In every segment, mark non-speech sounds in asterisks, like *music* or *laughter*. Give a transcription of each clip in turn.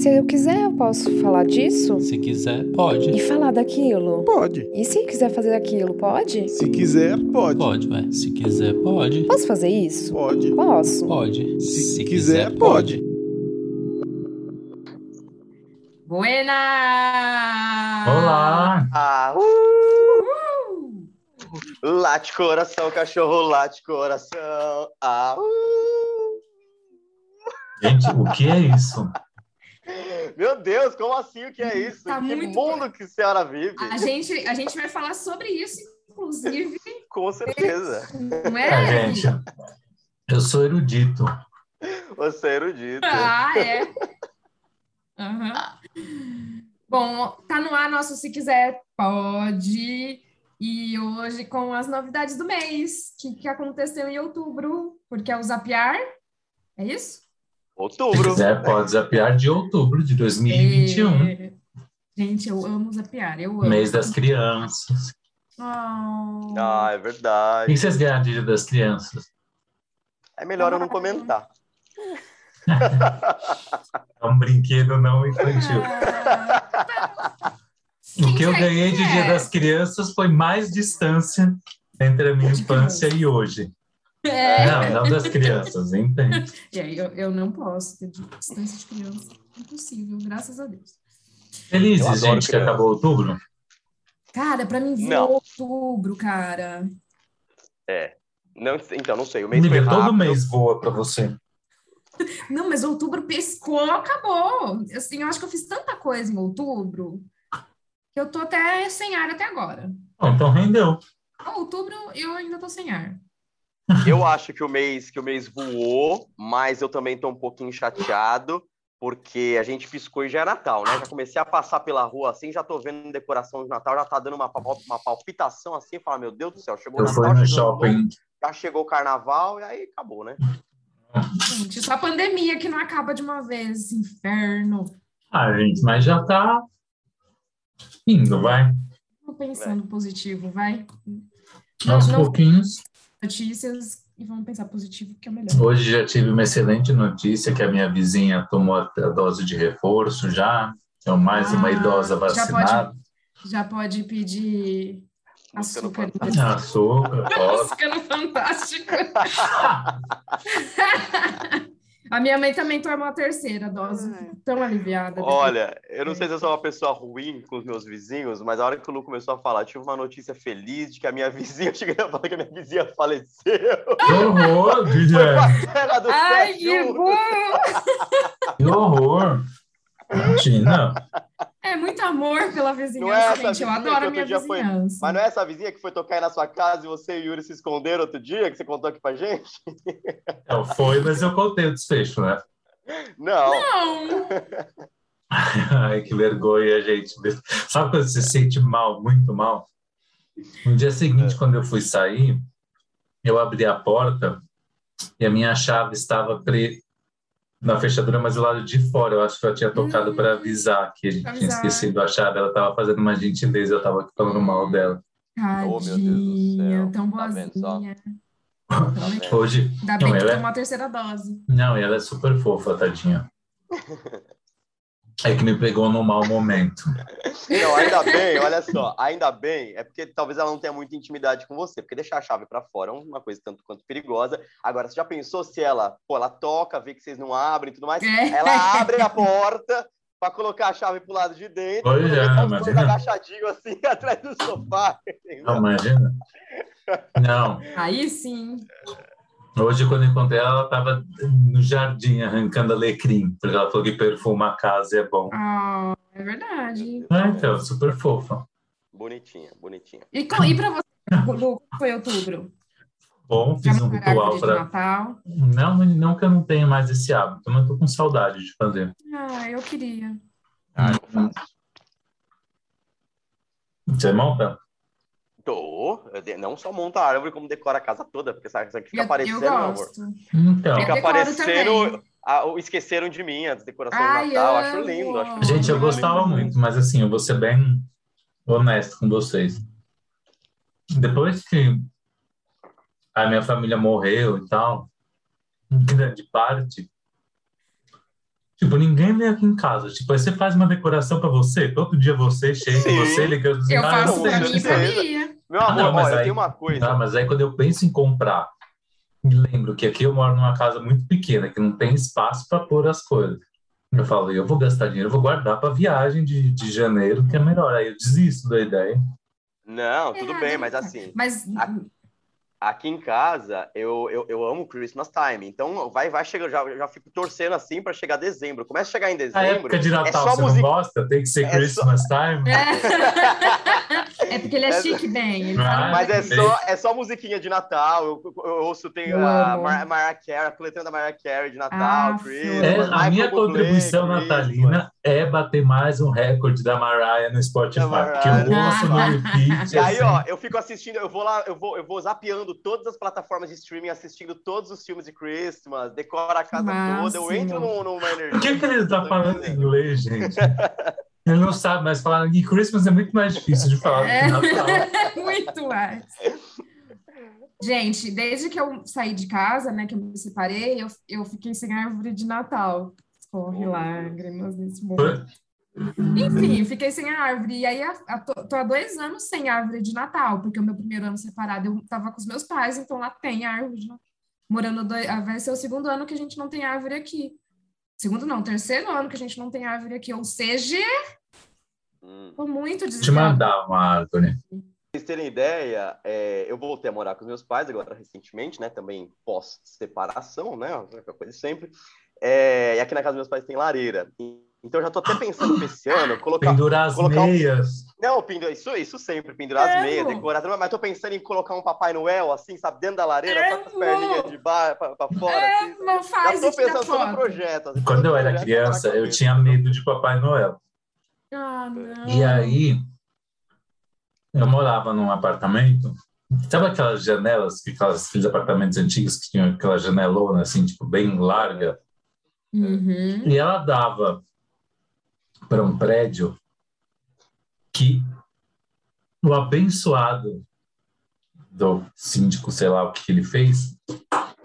Se eu quiser, eu posso falar disso? Se quiser, pode. E falar daquilo? Pode. E se quiser fazer aquilo, pode? Se quiser, pode. Pode, ué. Se quiser, pode. Posso fazer isso? Pode. Posso. Pode. Se, quiser, pode. Buena! Olá! Ah, uh! Late coração, cachorro, late coração. Ah, uh! Gente, o que é isso? Meu Deus, como assim? O que é isso? Tá que muito mundo que a senhora vive? A gente, a gente vai falar sobre isso, inclusive, *laughs* Com certeza. não É, é? gente, eu sou erudito. Você é erudito. Ah, é. *laughs* Aham. Bom, tá no ar nosso Se Quiser Pode. E hoje com as novidades do mês, que, que aconteceu em outubro, porque é o Zapiar. É isso? Se Outubro. quiser, pode zapear de outubro de 2021. É. Gente, eu amo Zapiar, eu amo. Mês das crianças. Oh. Ah, é O verdade. que vocês ganharam de Dia das Crianças? É melhor eu não comentar. É um brinquedo não infantil. Ah. O que eu ganhei de Dia é. das Crianças foi mais distância entre a minha De infância e hoje. É. Não, não das crianças, entende? *laughs* E aí, eu, eu não posso ter distância de criança. Impossível, graças a Deus. Eu Felizes, gente, que acabou outubro? Cara, pra mim Não. voou outubro, cara. É. Não, então, não sei. O mês Amiga, todo mês voa pra você. *laughs* Não, mas outubro pescou, acabou. Assim, eu acho que eu fiz tanta coisa em outubro que eu tô até sem ar até agora. Bom, então rendeu. Outubro eu ainda tô sem ar. Eu acho que o mês que o mês voou, mas eu também tô um pouquinho chateado, porque a gente piscou e já é Natal, né? Já comecei a passar pela rua assim, já tô vendo decoração de Natal, já tá dando uma, uma palpitação assim, fala, meu Deus do céu, chegou o fui Natal, no chegou Ano Novo, shopping. já chegou o Carnaval e aí acabou, né? Gente, só a pandemia que não acaba de uma vez, esse inferno. Ah, gente, mas já tá indo, vai. Tô pensando positivo, vai. Aos não- pouquinhos. Notícias e vamos pensar positivo, que é o melhor. Hoje já tive uma excelente notícia que a minha vizinha tomou a a dose de reforço já. É mais uma Ah, idosa já pode- vacinada. Já pode pedir açúcar. Fantástico. Açúcar. Música *laughs* no Fantástico. *laughs* A minha mãe também tomou a terceira dose. Fico tão aliviada. Olha, eu não sei se eu sou uma pessoa ruim com os meus vizinhos, mas a hora que o Lu começou a falar, tive uma notícia feliz de que a minha *laughs* vizinha, eu cheguei a falar que a minha vizinha faleceu. Que horror, *laughs* Foi Guilherme. pra terra do Ai, que bom! Que horror. Imagina. *laughs* É muito amor pela é vizinhança, essa gente. Eu adoro a minha dia foi- vizinhança. Mas não é essa vizinha que foi tocar aí na sua casa e você e o Yuri se esconderam outro dia, que você contou aqui pra gente? *laughs* Não, foi, mas eu contei o desfecho, né? Não. Não! *laughs* Ai, que vergonha, gente. Sabe quando você se sente mal, muito mal? No dia seguinte, quando eu fui sair, eu abri a porta e a minha chave estava pre... na fechadura, mas do lado de fora. Eu acho que eu tinha tocado para avisar que a gente tinha esquecido a chave. Ela estava fazendo uma gentileza, eu estava falando mal dela. Oh, meu Deus do Tadinha, céu. tão Tá boazinha. *laughs* Hoje, Ainda Não, bem que ela é- tomou a terceira dose. não, e ela é super fofa, tadinha. *laughs* É que me pegou num mau momento. Não, ainda bem, olha só, ainda bem, é porque talvez ela não tenha muita intimidade com você, porque deixar a chave pra fora é uma coisa tanto quanto perigosa. Agora, você já pensou se ela, pô, ela toca, vê que vocês não abrem e tudo mais, É. ela abre a porta pra colocar a chave pro lado de dentro, Pois quando é, tá imagina. agachadinho assim *laughs* atrás do sofá. Não, imagina. Não, Aí sim. Hoje, quando eu encontrei ela, ela estava no jardim arrancando alecrim, porque ela falou que perfuma a casa e é bom. Ah, é verdade. Ah, então, super fofa. Bonitinha, bonitinha. E, e pra você, Lu, como foi outubro? Bom, fiz um ritual para. Natal. Não, não que eu não tenha mais esse hábito, mas eu tô com saudade de fazer. Ah, eu queria. Ah, não faço. Você monta? Tô, eu não só monta a árvore, como decora a casa toda, porque sabe, isso aqui fica Eu, aparecendo, eu meu amor. Então, Eu Fica aparecendo. também. a- o esqueceram de mim, as decorações Ai, de Natal. eu Acho lindo. Acho amo. gente, eu lindo, gostava lindo. muito, mas assim, eu vou ser bem honesto com vocês. Depois que a minha família morreu e tal, em grande parte, Tipo, ninguém vem aqui em casa. Tipo, aí você faz uma decoração pra você, todo dia você chega, Sim. você liga. Eu Ah, faço pra mim e pra. Bia. Meu Ah, amor, não, mas olha, aí- tem uma coisa. Ah, mas aí quando eu penso em comprar, me lembro que aqui eu moro numa casa muito pequena, que não tem espaço para pôr as coisas. Eu falo, eu vou gastar dinheiro, eu vou guardar para viagem de, de janeiro, que é melhor. Aí eu desisto da ideia. Não, tudo É, bem, mas assim, Mas A- aqui em casa eu, eu, eu amo Christmas time. Então vai, vai chegando, já, já fico torcendo assim pra chegar dezembro. Começa a chegar em A dezembro. época de Natal é só você music- não gosta? Tem que ser É Christmas time? *laughs* é porque ele é Essa- chique, bem. Ele Ah, Mas é só, é só musiquinha de Natal. Eu, eu- eu ouço, tem Eu a amo. Mar Mariah Carey, a coletânea da Mariah Carey de Natal, Ah, Christmas. É, a minha contribuição Christmas. natalina é bater mais um recorde da Mariah no Spotify, Mariah. porque eu ouço no repeat. E aí, assim. ó, eu fico assistindo, eu vou lá, eu vou, eu vou zapeando todas as plataformas de streaming, assistindo todos os filmes de Christmas, decoro a casa toda, eu Máximo. entro num- numa energia. Por que, que ele tá falando entendendo. inglês, gente? *laughs* Ele não sabe, mas falar em Christmas é muito mais difícil de falar do É. que Natal. *laughs* Muito mais. Gente, desde que eu saí de casa, né, que eu me separei, eu, eu fiquei sem árvore de Natal. Corre lágrimas nesse momento. Enfim, fiquei sem a árvore. E aí, a, a- tô, tô há dois anos sem árvore de Natal, porque o meu primeiro ano separado eu tava com os meus pais, então lá tem árvore de Natal. Morando dois, ah, vai ser o segundo ano que a gente não tem árvore aqui. Segundo não, terceiro ano que a gente não tem árvore aqui. Ou seja, Hum. tô muito Te desesperada. mandar uma árvore. Pra vocês terem ideia, é, eu voltei a morar com os meus pais agora recentemente, né? Também pós-separação, né? Coisa de sempre. É, e aqui na casa dos meus pais tem lareira. Então eu já tô até pensando pra esse ano colocar. Pendurar as colocar um- meias. Não, pendurar, isso, isso sempre, pendurar as Amo. meias, decorar, mas tô pensando em colocar um Papai Noel, assim, sabe, dentro da lareira, só com as perninhas de baixo pra, pra fora. assim, sabe? Não Já faz tô isso, tira pensando só no projeto. assim, Quando eu era projeto criança, eu tinha medo de Papai Noel. Ah, não. E aí, eu morava num apartamento. Sabe aquelas janelas, que aquelas, aqueles apartamentos antigos que tinham aquela janelona, assim, tipo, bem larga? Uhum. E ela dava para um prédio que o abençoado do síndico, sei lá o que ele fez,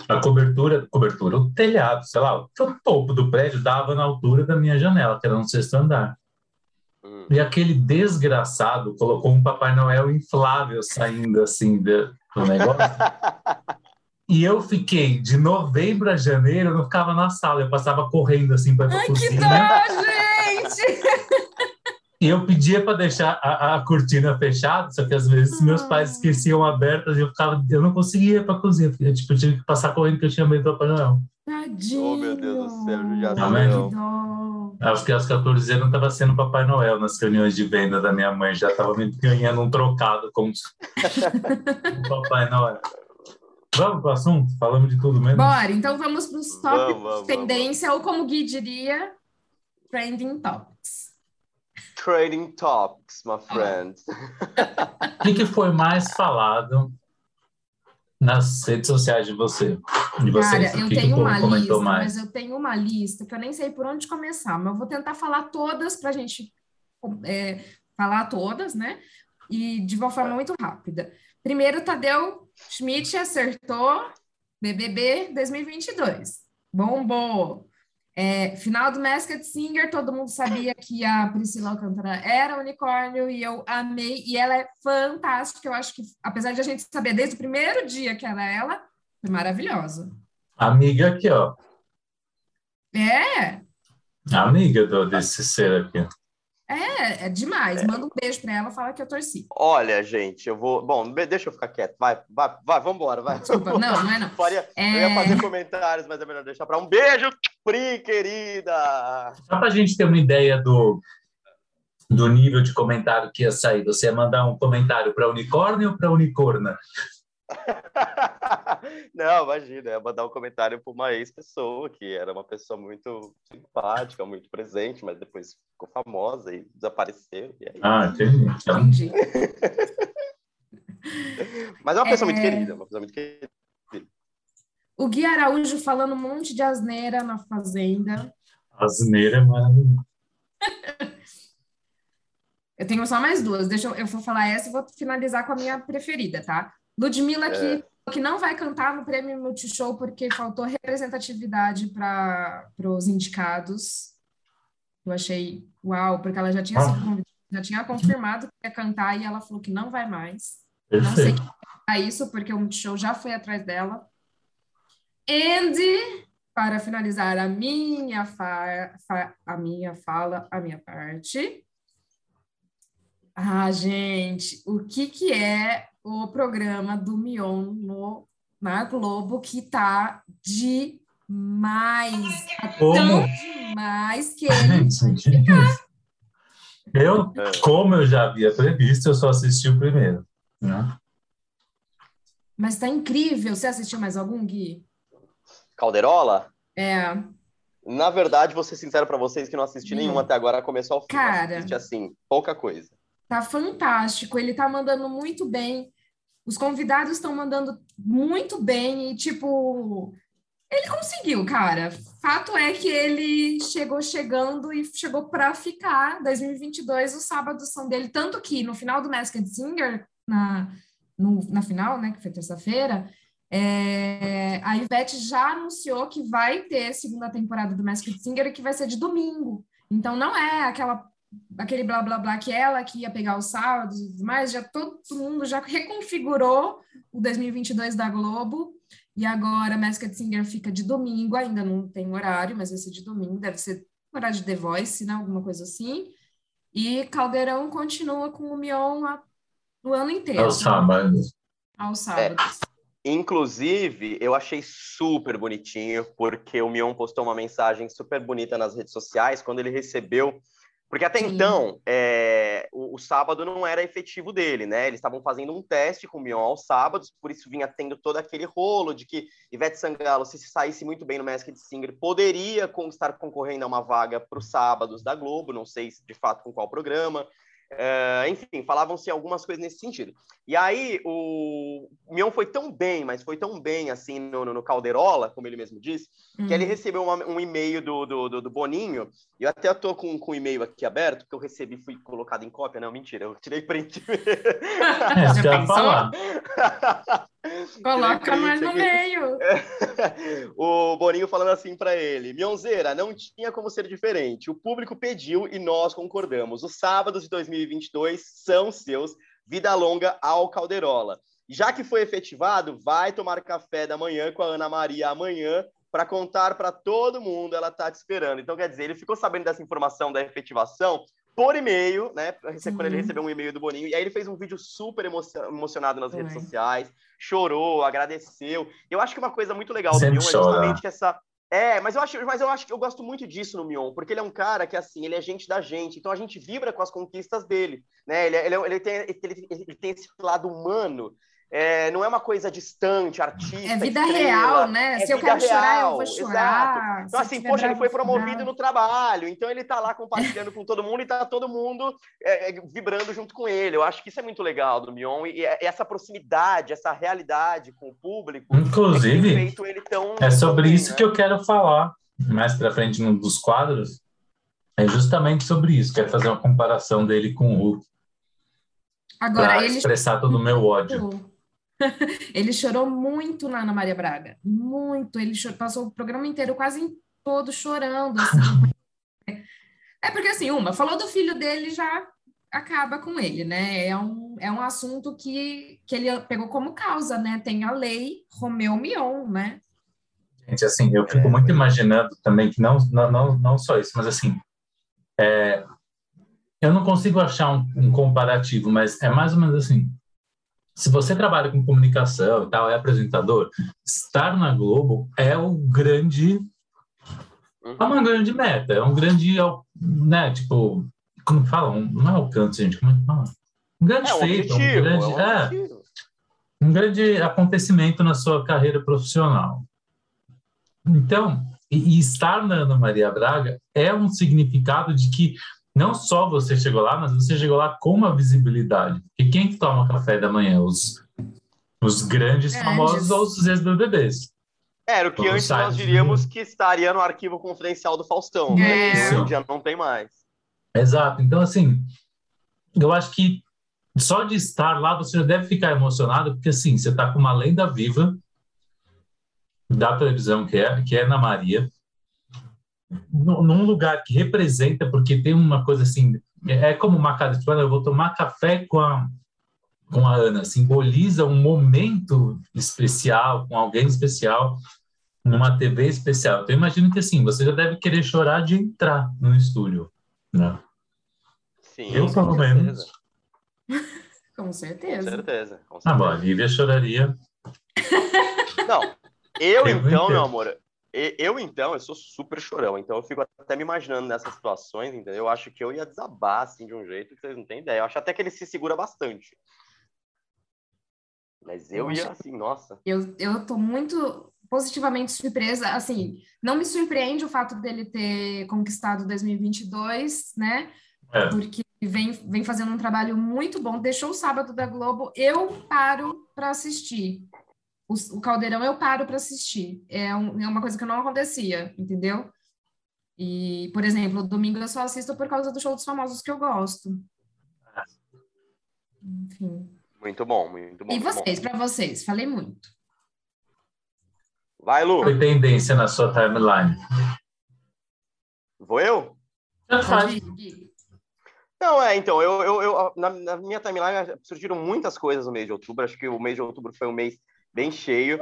a cobertura, cobertura, o telhado, sei lá, o topo do prédio dava na altura da minha janela, que era no sexto andar. Hum. E aquele desgraçado colocou um Papai Noel inflável saindo assim do, do negócio. *laughs* E eu fiquei de novembro a janeiro, eu não ficava na sala, eu passava correndo assim para a Ai, que cozinha. dó, gente! *laughs* E eu pedia para deixar a, a cortina fechada, só que às vezes meus Ah. pais esqueciam abertas e eu ficava, eu não conseguia ir para a cozinha, eu tipo, tive que passar correndo porque eu tinha medo do Papai Noel. Tadinho. Oh, meu Deus do céu. Amém. Que dó. Acho que aos 14 anos eu estava sendo Papai Noel nas reuniões de venda da minha mãe, já estava me ganhando um trocado como *laughs* o Papai Noel. Vamos pro assunto? Falamos de tudo mesmo? Bora, então vamos para os tópicos Vamos, vamos, de tendência, ou como o Gui diria, trending topics. Trading topics, my friend. *laughs* O que, que foi mais falado nas redes sociais de você? De vocês? Cara, o eu que, que tenho o povo uma lista, mais? mas eu tenho uma lista que eu nem sei por onde começar, mas eu vou tentar falar todas para a gente é, falar todas, né? E de uma forma muito rápida. Primeiro, Tadeu Schmidt acertou BBB 2022. Bombou. É, final do Masked Singer, todo mundo sabia que a Priscila Alcântara era unicórnio e eu amei. E ela é fantástica. Eu acho que, apesar de a gente saber desde o primeiro dia que ela é ela, foi maravilhosa. Amiga aqui, ó. É, Amiga do, desse ser aqui. É, é demais. Manda um beijo para ela, fala que eu torci. Olha, gente, eu vou. Bom, deixa eu ficar quieto. Vai, vai, vai, vambora, vai. Desculpa, não, não é não. *laughs* Faria- Eu É. ia fazer comentários, mas é melhor deixar para um beijo, Pri, querida! Só para a gente ter uma ideia do, do nível de comentário que ia sair, você ia mandar um comentário para unicórnio ou para unicorna? *laughs* Não, imagina, eu ia mandar um comentário para uma ex-pessoa que era uma pessoa muito simpática, muito presente, mas depois ficou famosa e desapareceu. E aí... Ah, entendi. Entendi. *laughs* Mas é uma pessoa É. muito querida, uma pessoa muito querida. O Gui Araújo falando um monte de asneira na Fazenda. asneira, mano. *laughs* Eu tenho só mais duas. Deixa eu, eu vou falar essa e vou finalizar com a minha preferida, tá? Ludmilla que que não vai cantar no Prêmio Multishow porque faltou representatividade para os indicados. Eu achei uau, porque ela já tinha sido convidada, já tinha confirmado que ia cantar e ela falou que não vai mais. Não sei Perfeito. que é isso, porque o Multishow já foi atrás dela. And, para finalizar a minha, fa fa a minha fala, a minha parte. Ah, gente, o que, que é o programa do Mion no, na Globo que tá demais? Tá Como? tão demais que ele Gente, Eu, como eu já havia previsto, eu só assisti o primeiro. Né? Mas tá incrível. Você assistiu mais algum, Gui? Calderola? É. Na verdade, vou ser sincero pra vocês que não assisti Hum. nenhum até agora, começou ao fim. Cara. Assisti assim, pouca coisa. Tá fantástico, ele tá mandando muito bem. Os convidados estão mandando muito bem e, tipo, ele conseguiu, cara. Fato é que ele chegou chegando e chegou para ficar. 2022, os sábados são dele. Tanto que no final do Masked Singer, na, no- na final, né, que foi terça-feira, é, a Ivete já anunciou que vai ter segunda temporada do Masked Singer e que vai ser de domingo. Então não é aquela aquele blá blá blá que ela que ia pegar os sábados e tudo mais, já todo mundo já reconfigurou o 2022 da Globo e agora Masked Singer fica de domingo, ainda não tem horário, mas vai ser de domingo, deve ser horário de The Voice, né, alguma coisa assim. E Caldeirão continua com o Mion a- o ano inteiro. É o sábado. Aos sábados. Inclusive, eu achei super bonitinho, porque o Mion postou uma mensagem super bonita nas redes sociais quando ele recebeu. Porque até Sim. então, é, o, o sábado não era efetivo dele, né? Eles estavam fazendo um teste com o Mion aos sábados, por isso vinha tendo todo aquele rolo de que Ivete Sangalo, se saísse muito bem no Masked Singer, poderia estar concorrendo a uma vaga para os sábados da Globo, não sei se de fato com qual programa. É, enfim, falavam-se algumas coisas nesse sentido. E aí, o Mion foi tão bem, mas foi tão bem, assim, no, no- no Calderola, como ele mesmo disse, que ele Hum. recebeu uma- um e-mail do, do, do, do Boninho, e eu até tô com, com o e-mail aqui aberto, que eu recebi, fui colocado em cópia, não, mentira, eu tirei print. *laughs* *laughs* É, que eu *laughs* Coloca mais no meio. *laughs* o Boninho falando assim para ele: Mionzeira, não tinha como ser diferente. O público pediu e nós concordamos. Os sábados de 2022 são seus. Vida longa ao Calderola. Já que foi efetivado, vai tomar café da manhã com a Ana Maria amanhã para contar para todo mundo. Ela tá te esperando. Então, quer dizer, ele ficou sabendo dessa informação da efetivação por e-mail, né? Quando ele Sim. recebeu um e-mail do Boninho. E aí ele fez um vídeo super emocio- emocionado nas redes sociais, chorou, agradeceu. Eu acho que uma coisa muito legal do Sempre Mion é justamente essa. É, mas eu acho, mas eu acho que eu gosto muito disso no Mion, porque ele é um cara que assim, ele é gente da gente, então a gente vibra com as conquistas dele, né? Ele, é- ele, é- ele tem, ele, ele tem esse lado humano. É, não é uma coisa distante, artista. É vida estrela, real, né? é Se eu quero chorar, eu real, vou exato. chorar. Então, Se assim, poxa, ele foi promovido chorar. no trabalho, então ele tá lá compartilhando com todo mundo e tá todo mundo é, é, vibrando junto com ele. Eu acho que isso é muito legal do Mion e, e essa proximidade, essa realidade com o público. é Inclusive, feito ele tão. é sobre isso né? que eu quero falar mais pra frente num dos quadros. É justamente sobre isso. Quero fazer uma comparação dele com o Hulk Agora, para ele expressar todo o meu ódio. Chorou. *laughs* ele chorou muito na Ana Maria Braga. Muito. Ele cho- passou o programa inteiro quase todo chorando. assim. *laughs* é porque, assim, uma, falou do filho dele já acaba com ele, né? É um, é um assunto que, que ele pegou como causa, né? Tem a lei Romeu Mion, né? Gente, assim, eu fico muito imaginando também que não, não, não, não só isso, mas assim, é, eu não consigo achar um, um comparativo, mas é mais ou menos assim. Se você trabalha com comunicação e tal, é apresentador, estar na Globo é o grande, Uhum. é uma grande meta, é um grande, né, tipo, como fala, um, não é alcance, gente, como é que fala? Um grande É um feito, um objetivo, grande, é um é, um grande acontecimento na sua carreira profissional. Então, e, e estar na Ana Maria Braga é um significado de que não só você chegou lá, mas você chegou lá com uma visibilidade. E quem que toma café da manhã? Os, os grandes Grandes. famosos ou os ex-BBBs. Era o que Vamos antes sair nós diríamos que estaria no arquivo confidencial do Faustão. Né? É. Em dia não tem mais. Exato. Então, assim, eu acho que só de estar lá você já deve ficar emocionado, porque assim, você está com uma lenda viva da televisão, que é, que é Ana Maria, num lugar que representa, porque tem uma coisa assim, é como uma casa de eu vou tomar café com a, com a Ana, simboliza um momento especial, com alguém especial, numa TV especial. Então, eu imagino que assim, você já deve querer chorar de entrar no estúdio, né? Sim, eu, pelo menos. *laughs* Com certeza. Com certeza. Com certeza. Ah, bom, a Lívia choraria. Não, eu, Eu então, entendo. meu amor, eu então, eu sou super chorão, então eu fico até me imaginando nessas situações, entendeu? Eu acho que eu ia desabar, assim, de um jeito que vocês não têm ideia. Eu acho até que ele se segura bastante. Mas eu Eu ia, assim, nossa. Eu, eu tô muito positivamente surpresa. Assim, não me surpreende o fato dele ter conquistado 2022, né? É. Porque vem, vem fazendo um trabalho muito bom. Deixou o sábado da Globo, eu paro para assistir. O, o Caldeirão eu paro para assistir. É, um- é uma coisa que não acontecia, entendeu? E, por exemplo, domingo eu só assisto por causa do show dos famosos que eu gosto. Enfim. Muito bom, muito bom. E vocês, para vocês? Falei muito. Vai, Lu. Foi tendência na sua timeline. Vou eu? Não, é, então, eu, eu, eu- na, na minha timeline surgiram muitas coisas no mês de outubro. Acho que o mês de outubro foi um mês bem cheio.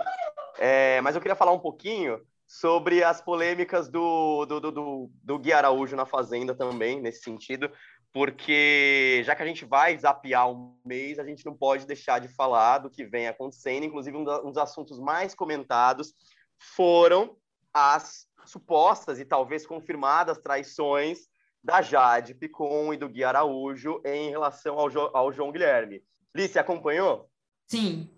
É, mas eu queria falar um pouquinho sobre as polêmicas do, do, do, do, do Gui Araújo na Fazenda também, nesse sentido, porque já que a gente vai zapear um mês, a gente não pode deixar de falar do que vem acontecendo. Inclusive, um, dos assuntos mais comentados foram as supostas e talvez confirmadas traições da Jade Picon e do Gui Araújo em relação ao, Jo- ao João Guilherme. Li, você acompanhou? Sim.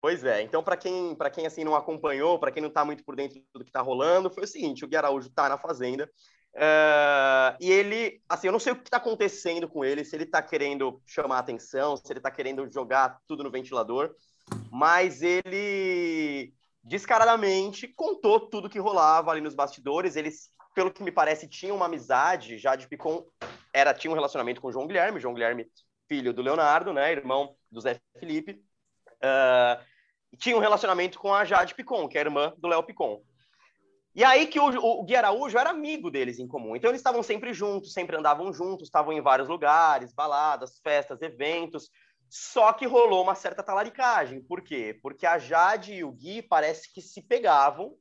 Pois é. Então, para quem, para quem assim não acompanhou, para quem não está muito por dentro do que está rolando, foi o seguinte: o Gui Araújo está na fazenda eh, e ele, assim, eu não sei o que está acontecendo com ele, se ele está querendo chamar atenção, se ele está querendo jogar tudo no ventilador, mas ele descaradamente contou tudo que rolava ali nos bastidores. Eles, pelo que me parece, tinham uma amizade. Jade Picon era tinha um relacionamento com o João Guilherme, João Guilherme filho do Leonardo, né, irmão do Zé Felipe. E tinha um relacionamento com a Jade Picon, que é irmã do Léo Picon. E aí que o, o Gui Araújo era amigo deles em comum. Então eles estavam sempre juntos, sempre andavam juntos, estavam em vários lugares, baladas, festas, eventos. Só que rolou uma certa talaricagem. Por quê? Porque a Jade e o Gui parece que se pegavam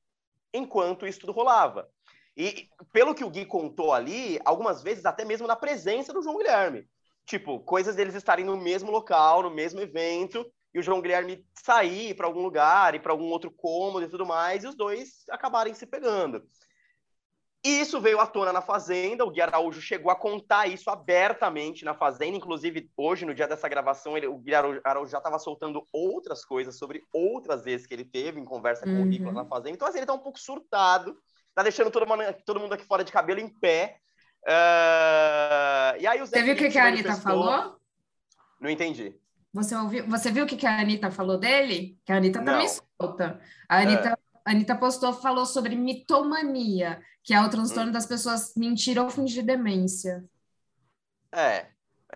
enquanto isso tudo rolava. E pelo que o Gui contou ali, algumas vezes até mesmo na presença do João Guilherme. Tipo, coisas deles estarem no mesmo local, no mesmo evento, e o João Guilherme sair para algum lugar, ir para algum outro cômodo e tudo mais, e os dois acabarem se pegando. E isso veio à tona na Fazenda, o Gui Araújo chegou a contar isso abertamente na Fazenda, inclusive hoje, no dia dessa gravação, ele, o Gui Araújo, já estava soltando outras coisas sobre outras vezes que ele teve em conversa com o Uhum. Nicolas na Fazenda. Então, assim, ele tá um pouco surtado, tá deixando todo mundo, todo mundo aqui fora de cabelo em pé. Ah, e aí o Zé Você viu o que, que a Anitta falou? Não entendi. Você, ouviu, você viu o que, que a Anitta falou dele? Que a Anitta também Não. É. solta. A Anitta, a Anitta postou, falou sobre mitomania, que é o Hum. transtorno das pessoas mentir ou fingir demência. É,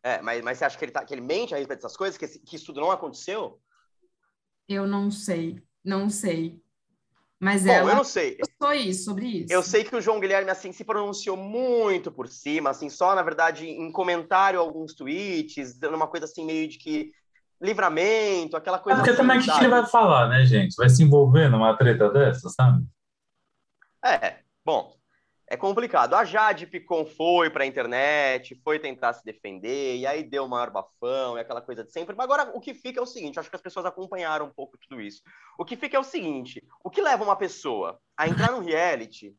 é mas, mas você acha que ele, tá, que ele mente a respeito dessas coisas? Que, esse- que isso tudo não aconteceu? Eu não sei, não sei. Mas Bom, ela eu não sei. postou isso, sobre isso. Eu sei que o João Guilherme, assim, se pronunciou muito por cima, assim, só, na verdade, em comentário a alguns tweets, dando uma coisa assim, meio de que livramento, aquela É coisa porque assim, também o que ele vai falar, né, gente? Vai se envolver numa treta dessa, sabe? É, bom, é complicado. A Jade Picon foi pra internet, foi tentar se defender, e aí deu o maior bafão, e aquela coisa de sempre. Mas agora, o que fica é o seguinte, acho que as pessoas acompanharam um pouco tudo isso. O que fica é o seguinte, o que leva uma pessoa a entrar no reality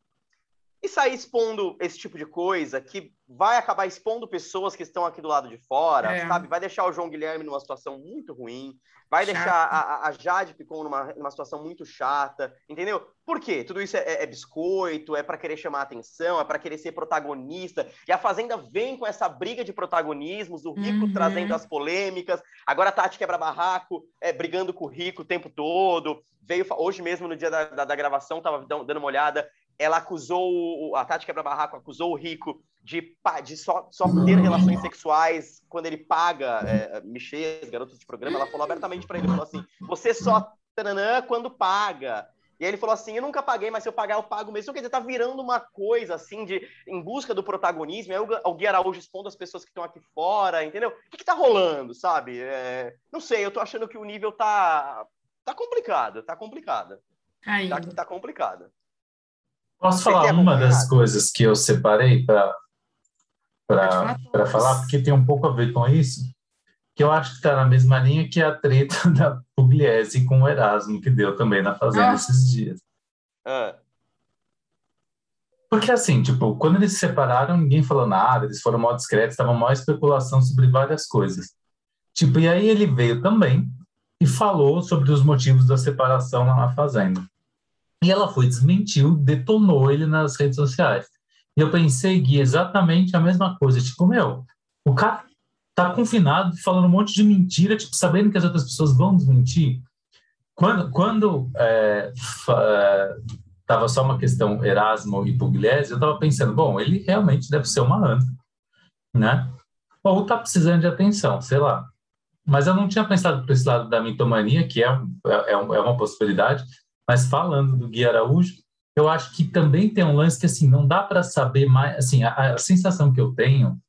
e sair expondo esse tipo de coisa que vai acabar expondo pessoas que estão aqui do lado de fora, É. sabe? Vai deixar o João Guilherme numa situação muito ruim, vai Chato. deixar a, a- Jade Picon numa, numa situação muito chata, entendeu? Por quê? Tudo isso é, é- é biscoito, é para querer chamar atenção, é para querer ser protagonista. E a Fazenda vem com essa briga de protagonismos, o Rico Uhum. trazendo as polêmicas, agora a Tati quebra-barraco, é, brigando com o Rico o tempo todo. Veio hoje mesmo, no dia da, da, da gravação, tava dando uma olhada, ela acusou, a Tati Quebra-Barraco acusou o Rico de, de só, só, ter relações sexuais quando ele paga é, Michês, garotos de programa. Ela falou abertamente para ele, falou assim, você só tananã quando paga. E aí ele falou assim, eu nunca paguei, mas se eu pagar, eu pago mesmo. Então, quer dizer, tá virando uma coisa, assim, de em busca do protagonismo. Aí o Gui Araújo expondo as pessoas que estão aqui fora, entendeu? O que, que tá rolando, sabe? É, não sei, eu tô achando que o nível tá, tá complicado, tá complicado. Tá, tá complicado. Posso Você falar uma das coisas que eu separei para para falar, porque tem um pouco a ver com isso, que eu acho que está na mesma linha que a treta *laughs* da Pugliese com o Erasmo, que deu também na Fazenda ah. esses dias. Ah. Porque assim, tipo, quando eles se separaram, ninguém falou nada, eles foram mal discretos, estava maior especulação sobre várias coisas. Tipo, e aí ele veio também e falou sobre os motivos da separação lá na Fazenda. E ela foi, desmentiu, detonou ele nas redes sociais. E eu pensei, Gui, exatamente a mesma coisa. Tipo, meu, o cara tá confinado, falando um monte de mentira, tipo, sabendo que as outras pessoas vão desmentir. Quando, quando é, é, tava só uma questão Erasmo e Pugliese, eu tava pensando, bom, ele realmente deve ser uma anta, né? Ou tá precisando de atenção, sei lá. Mas eu não tinha pensado por esse lado da mitomania, que é, é, é uma possibilidade, mas falando do Gui Araújo, eu acho que também tem um lance que assim não dá para saber mais assim a, a, sensação que eu tenho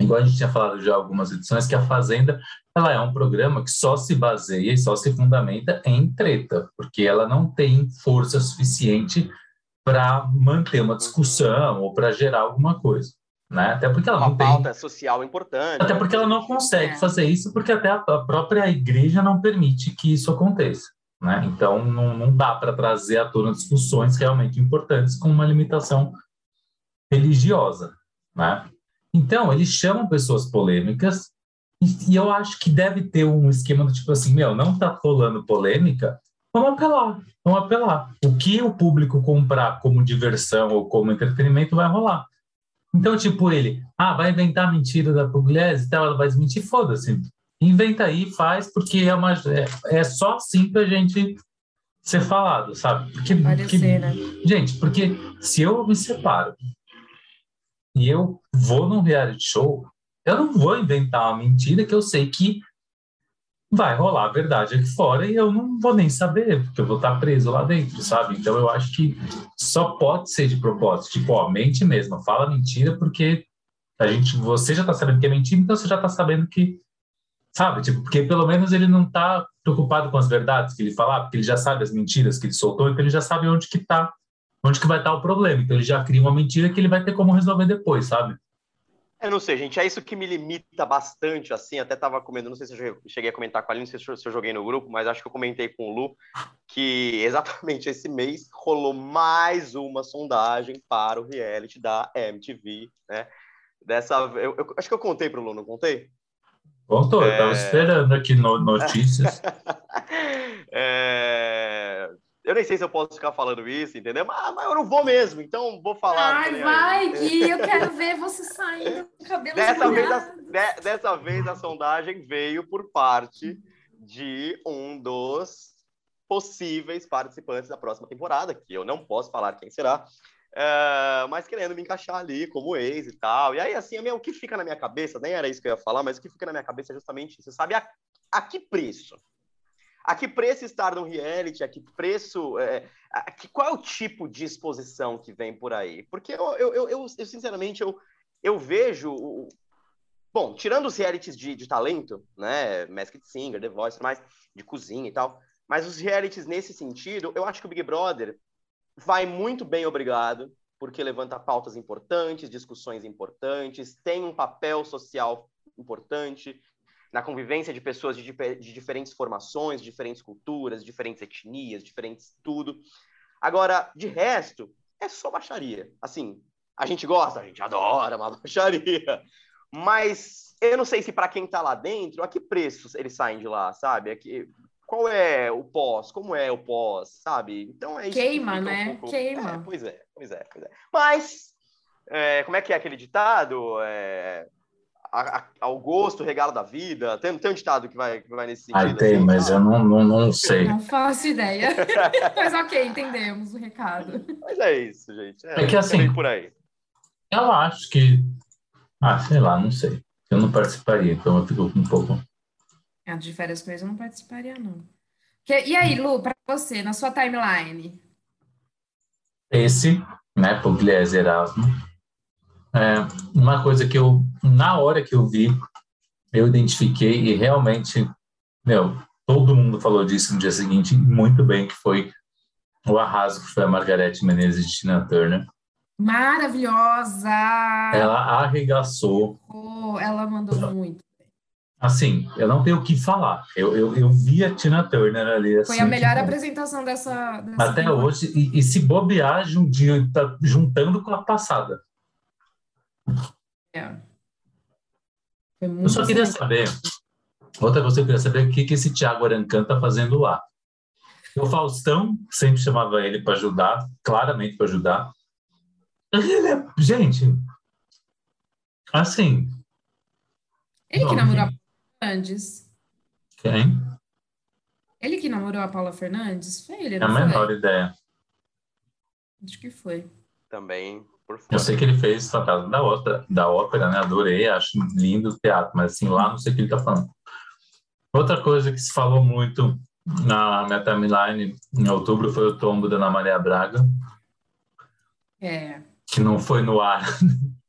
igual a gente tinha falado já algumas edições que a Fazenda ela é um programa que só se baseia e só se fundamenta em treta porque ela não tem força suficiente para manter uma discussão ou para gerar alguma coisa né? Até porque ela uma não pauta tem... social importante. Até porque ela não consegue fazer isso, porque até a própria igreja não permite que isso aconteça. Né? Então, não, não dá para trazer à tona discussões realmente importantes com uma limitação religiosa. Né? Então, eles chamam pessoas polêmicas e, e, eu acho que deve ter um esquema do tipo assim, meu, não está rolando polêmica, vamos apelar, vamos apelar. O que o público comprar como diversão ou como entretenimento vai rolar. Então, tipo, ele, ah, vai inventar mentira da Pugliese e tal, ela vai desmentir, foda-se inventa aí, faz, porque é, uma, é, é só assim pra gente ser falado, sabe? Porque, porque né? Gente, porque se eu me separo e eu vou num reality show, eu não vou inventar uma mentira que eu sei que vai rolar a verdade aqui fora e eu não vou nem saber, porque eu vou estar preso lá dentro, sabe? Então eu acho que só pode ser de propósito, tipo, ó, mente mesmo, fala mentira porque a gente, você já está sabendo que é mentira, então você já está sabendo que Sabe? Tipo, porque pelo menos ele não está preocupado com as verdades que ele fala, porque ele já sabe as mentiras que ele soltou, então ele já sabe onde que tá, onde que vai estar tá o problema. Então ele já cria uma mentira que ele vai ter como resolver depois, sabe? Eu não sei, gente, é isso que me limita bastante, assim, até estava comendo, não sei se eu cheguei a comentar com a Aline, não sei se eu joguei no grupo, mas acho que eu comentei com o Lu, que *laughs* exatamente esse mês rolou mais uma sondagem para o reality da MTV, né? Dessa, eu, eu acho que eu contei para o Lu, não contei? Contou, é... eu estava esperando aqui no, notícias. *laughs* é... Eu nem sei se eu posso ficar falando isso, entendeu? Mas, mas eu não vou mesmo, então vou falar. Ai, vai, Gui, eu quero ver você saindo com cabelo dessa vez, a, de, dessa vez a sondagem veio por parte de um dos possíveis participantes da próxima temporada, que eu não posso falar quem será, é, mas querendo me encaixar ali como ex e tal. E aí, assim, o que fica na minha cabeça, nem era isso que eu ia falar, mas o que fica na minha cabeça é justamente isso. Você sabe a, a que preço? A que preço estar no reality? A que preço. É, a, que, qual é o tipo de exposição que vem por aí? Porque eu, eu, eu, eu, eu sinceramente, eu, eu vejo. Bom, tirando os realities de, de talento, né? Masked Singer, The Voice, mais de cozinha e tal. Mas os realities nesse sentido, eu acho que o Big Brother vai muito bem, obrigado, porque levanta pautas importantes, discussões importantes, tem um papel social importante na convivência de pessoas de, de diferentes formações, diferentes culturas, diferentes etnias, diferentes tudo. Agora, de resto, é só baixaria. Assim, a gente gosta, a gente adora uma *laughs* baixaria. Mas eu não sei se para quem está lá dentro, a que preço eles saem de lá, sabe? Aqui, qual é o pós, como é o pós, sabe? Então é isso. Queima, né? Um pouco... Queima. É, pois é, pois é, pois é. Mas, é, como é que é aquele ditado? É, a- a- ao gosto, regalo da vida. Tem, tem um ditado que vai, que vai nesse sentido. Ai, tem, assim, mas sabe? eu não, não, não sei. Não faço ideia. *laughs* Mas ok, entendemos o recado. Mas é isso, gente. É que assim- por aí. Eu acho que. Ah, sei lá, não sei. Eu não participaria, então eu fico um pouco. A de férias com ex eu não participaria, não. Que- e aí, Lu, pra você, na sua timeline? Esse, né, Pugliese Erasmo. É uma coisa que eu, na hora que eu vi, eu identifiquei e realmente, meu, todo mundo falou disso no dia seguinte, muito bem, que foi o arraso que foi a Margarete Menezes de Tina Turner. Maravilhosa! Ela arregaçou. Oh, ela mandou muito. Assim, eu não tenho o que falar. Eu, eu, eu vi a Tina Turner ali. Foi assim, a melhor tipo, apresentação dessa. dessa Até temporada. hoje, e, e se bobear, de- tá juntando com a passada. É. Foi muito Eu só queria saber, outra coisa que eu queria saber, o que, que esse Thiago Arancan tá fazendo lá. O Faustão sempre chamava ele para ajudar, claramente para ajudar. Ele é, gente, assim, Ele que Não, Fernandes. quem? Ele que namorou a Paula Fernandes? Foi ele, É a não foi? menor ideia. Acho que foi. Também, por Eu fora. sei que ele fez Fantasma da Ópera, da ópera, né? Adorei, acho lindo o teatro, mas assim, lá não sei o que ele tá falando. Outra coisa que se falou muito na minha timeline em outubro foi o tombo da Ana Maria Braga, É. que não foi no ar. *laughs*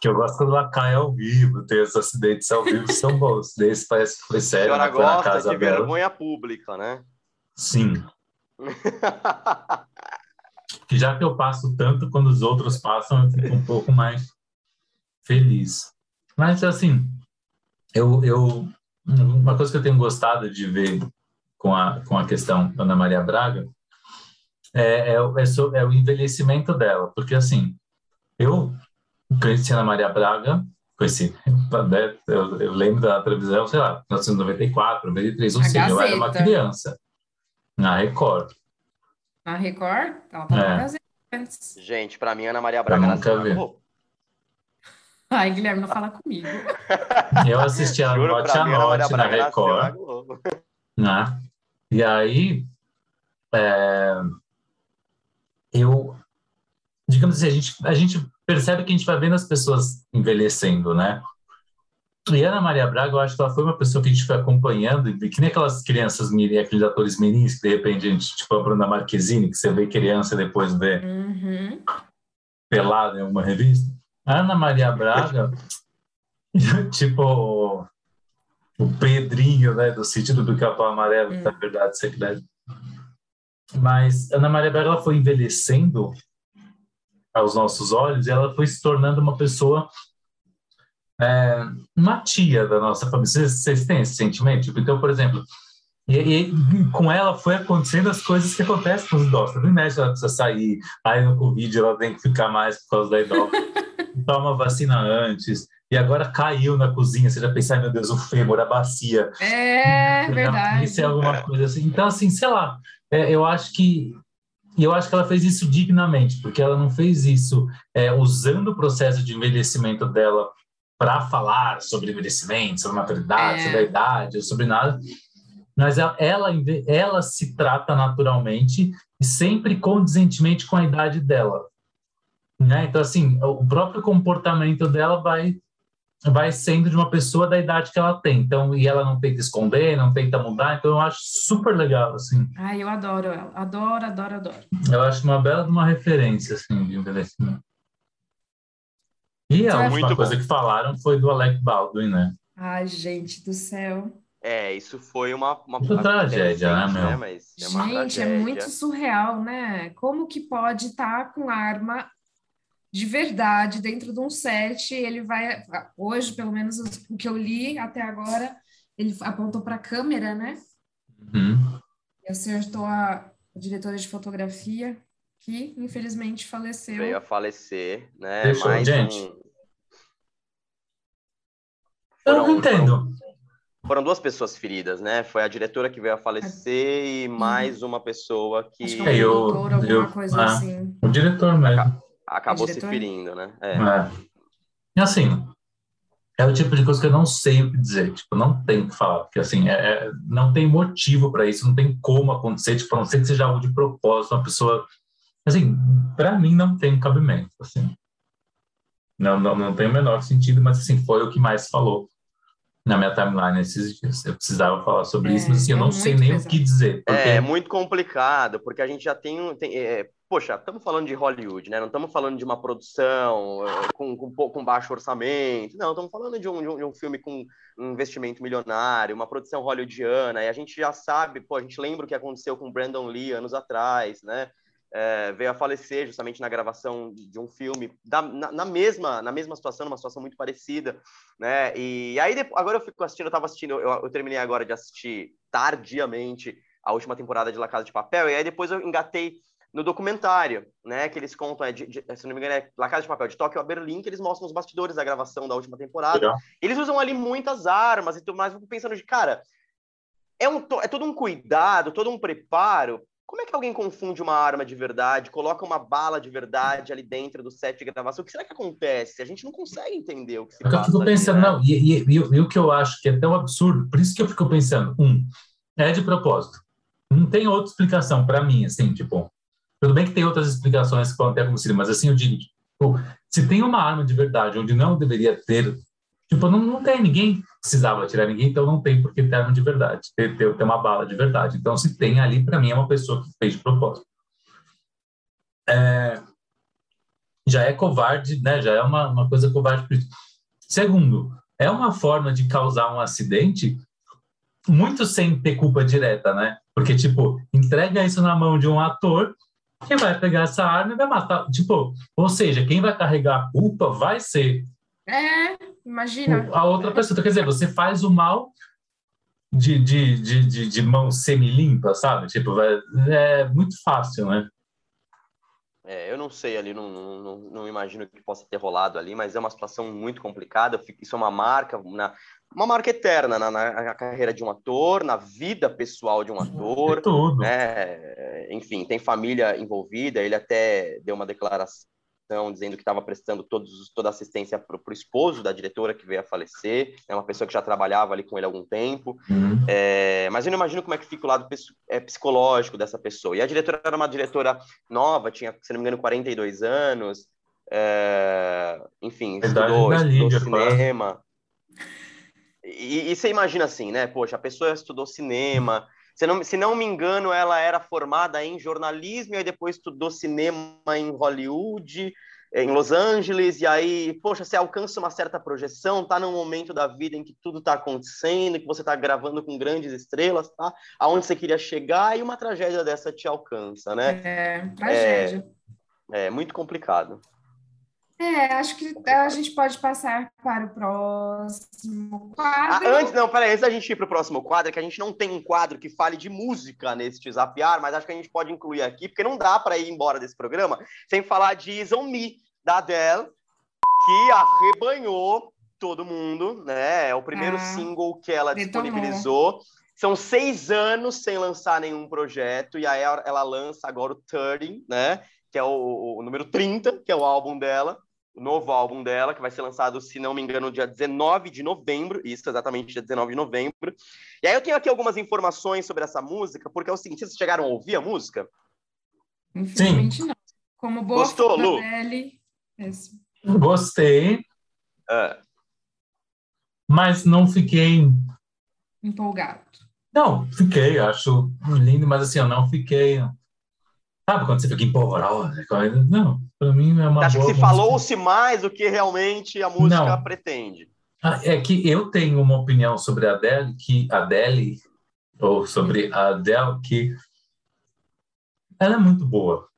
que eu gosto quando ela cai ao vivo, tem esses acidentes ao vivo, são bons. Desse parece que foi A sério, senhora né? foi na casa de dela. vergonha pública, né? Sim. Que já que eu passo tanto quando os outros passam, eu fico um pouco mais feliz. Mas, assim, eu, eu, uma coisa que eu tenho gostado de ver com a, com a questão da Ana Maria Braga é, é, é, é o envelhecimento dela. Porque, assim, eu conheci a Ana Maria Braga, conheci, né, eu, eu lembro da televisão, sei lá, 1994, 93, ou A seja, eu era uma Gazeta. criança, na Record. Na Record, ela tava É. na Gazeta. Gente, pra mim, Ana Maria Braga nunca vi. Ai, Guilherme, não fala comigo. *laughs* Eu assisti a Noite Maria Noite na Record, né? E aí, é, eu, digamos assim, a gente, a gente percebe que a gente vai vendo as pessoas envelhecendo, né? E Ana Maria Braga, eu acho que ela foi uma pessoa que a gente foi acompanhando, que nem aquelas crianças, mini- aqueles atores minis, que de repente a gente, tipo a Bruna Marquezine, que você vê criança e depois vê Uhum. pelada em uma revista. A Ana Maria Braga, *laughs* tipo o Pedrinho, né, do sítio do Pica-Pau Amarelo, Hum. na verdade, secreto. Mas Ana Maria Braga ela foi envelhecendo aos nossos olhos e ela foi se tornando uma pessoa, é, uma tia da nossa família. Vocês, vocês têm esse sentimento? Tipo, então, por exemplo, e, e com ela foi acontecendo as coisas que acontecem com os idosos. No médico ela precisa sair, aí no Covid ela tem que ficar mais por causa da idosa. *laughs* Toma vacina antes, e agora caiu na cozinha. Você já pensa, meu Deus, o fêmur, a bacia. É verdade. Isso é alguma coisa assim. Então, assim, sei lá, é, eu acho que e eu acho que ela fez isso dignamente, porque ela não fez isso é, usando o processo de envelhecimento dela para falar sobre envelhecimento, sobre maturidade, É. sobre a idade, sobre nada. Mas ela, ela, ela se trata naturalmente e sempre condizentemente com a idade dela. Né? Então, assim, o próprio comportamento dela vai vai sendo de uma pessoa da idade que ela tem. Então, e ela não tenta esconder, não tenta mudar. Então, eu acho super legal, assim. Ai, eu adoro ela. Adoro, adoro, adoro. Eu acho uma bela de uma referência, assim, de envelhecimento. E a Muito última bom. coisa que falaram foi do Alec Baldwin, né? Ai, gente do céu. É, isso foi uma, uma, Uma tragédia, né, recente, meu? Mas é uma Gente, é tragédia. muito surreal, né? Como que pode estar com arma de verdade dentro de um set? Ele vai, hoje, pelo menos o que eu li até agora, ele apontou para a câmera, né? Uhum. E acertou a, diretora de fotografia, que infelizmente faleceu. Veio a falecer, né? Deixa eu- Mais gente. um- Eu não entendo. Foram duas pessoas feridas, né? Foi a diretora que veio a falecer e mais uma pessoa que Acho que é um É, eu- alguma eu- coisa ah. assim. O diretor mesmo. Acabou se ferindo, né? É. É. E assim, é o tipo de coisa que eu não sei o que dizer, tipo, não tem o que falar, porque assim, é, é, não tem motivo para isso, não tem como acontecer, tipo, a não ser que seja algo de propósito, uma pessoa, assim, para mim não tem cabimento, assim. Não, não, não tem o menor sentido, mas assim, foi o que mais falou na minha timeline esses dias. Eu precisava falar sobre É, isso, mas assim, eu é não muito sei nem pesado. o que dizer. Porque... É, é muito complicado, porque a gente já tem. um- tem é, poxa, estamos falando de Hollywood, né? Não estamos falando de uma produção é, com, com, com baixo orçamento. Não, estamos falando de um, de um- de um filme com um investimento milionário, uma produção hollywoodiana. E a gente já sabe, pô, a gente lembra o que aconteceu com Brandon Lee anos atrás, né? É, veio a falecer justamente na gravação de um filme da- na, na mesma na mesma situação, numa situação muito parecida, né? E aí depois, agora eu fico assistindo, eu estava assistindo, eu, eu terminei agora de assistir tardiamente a última temporada de La Casa de Papel e aí depois eu engatei no documentário, né? Que eles contam, é de, de- se não me engano, é La Casa de Papel de Tóquio a Berlim, que eles mostram os bastidores da gravação da última temporada. Legal. Eles usam ali muitas armas e tudo mais. Eu fico pensando de, cara, é, um, é todo um cuidado, todo um preparo. Como é que alguém confunde uma arma de verdade, coloca uma bala de verdade ali dentro do set de gravação? O que será que acontece? A gente não consegue entender o que se É que eu passa. fico ali, pensando, né? não, e, e, e, e o que eu acho que é tão absurdo, por isso que eu fico pensando, um, é de propósito. Não tem outra explicação para mim, assim, tipo, tudo bem que tem outras explicações que podem ter acontecido, mas assim, eu digo, tipo, se tem uma arma de verdade onde não deveria ter, tipo, não, não tem, ninguém precisava atirar ninguém, então não tem porque ter arma de verdade, ter, ter, ter uma bala de verdade. Então, se tem ali, para mim, é uma pessoa que fez de propósito. É, já é covarde, né? Já é uma, uma coisa covarde. Segundo, é uma forma de causar um acidente muito sem ter culpa direta, né? Porque, tipo, entrega isso na mão de um ator que vai pegar essa arma e vai matar. Tipo, ou seja, quem vai carregar a culpa vai ser É, imagina. a outra pessoa. Então, quer dizer, você faz o mal de, de, de, de, de mão semi-limpa, sabe? Tipo, vai- é muito fácil, né? É, eu não sei ali, não, não, não, imagino que possa ter rolado ali, mas é uma situação muito complicada. Isso é uma marca, na- uma marca eterna na, na- carreira de um ator, na vida pessoal de um É ator. tudo. né? Enfim, tem família envolvida. Ele até deu uma declaração dizendo que estava prestando todos, toda a assistência para o esposo da diretora que veio a falecer. É uma pessoa que já trabalhava ali com ele há algum tempo. Uhum. É, mas eu não imagino como é que fica o lado é, psicológico dessa pessoa. E a diretora era uma diretora nova, tinha, se não me engano, 42 anos. é, enfim, estudou, estudou Lídia, cinema. E, e você imagina assim, né? Poxa, a pessoa estudou cinema. Se não, se não me engano, ela era formada em jornalismo e aí depois estudou cinema em Hollywood, em Los Angeles, e aí, poxa, você alcança uma certa projeção, tá num momento da vida em que tudo tá acontecendo, que você tá gravando com grandes estrelas, tá? Aonde você queria chegar e uma tragédia dessa te alcança, né? É, tragédia. É muito complicado. É, acho que a gente pode passar para o próximo Ah, quadro. antes, não, peraí, antes da gente ir pro próximo quadro, é que a gente não tem um quadro que fale de música neste Zapiar, mas acho que a gente pode incluir aqui, porque não dá para ir embora desse programa sem falar de Is On Me, da Adele, que arrebanhou todo mundo, né? É o primeiro Ah, single que ela disponibilizou. São seis anos sem lançar nenhum projeto, e aí ela ela lança agora o 30, né? Que é o, o número 30, que é o álbum dela o novo álbum dela, que vai ser lançado, se não me engano, dia 19 de novembro, isso, exatamente, dia 19 de novembro. E aí eu tenho aqui algumas informações sobre essa música, porque é o seguinte, vocês chegaram a ouvir a música? Infelizmente não. Como boa Gostou, Lu? Isso. Gostei, É, mas não fiquei. empolgado. Não, fiquei, acho lindo, mas assim, eu não fiquei. Sabe quando você fica empolvorosa? Não, para mim é uma. Você acha que se falou-se mais do que realmente a música Não. pretende? Ah, É que eu tenho uma opinião sobre a Adele, que Adele, ou sobre a Adele, que ela é muito boa.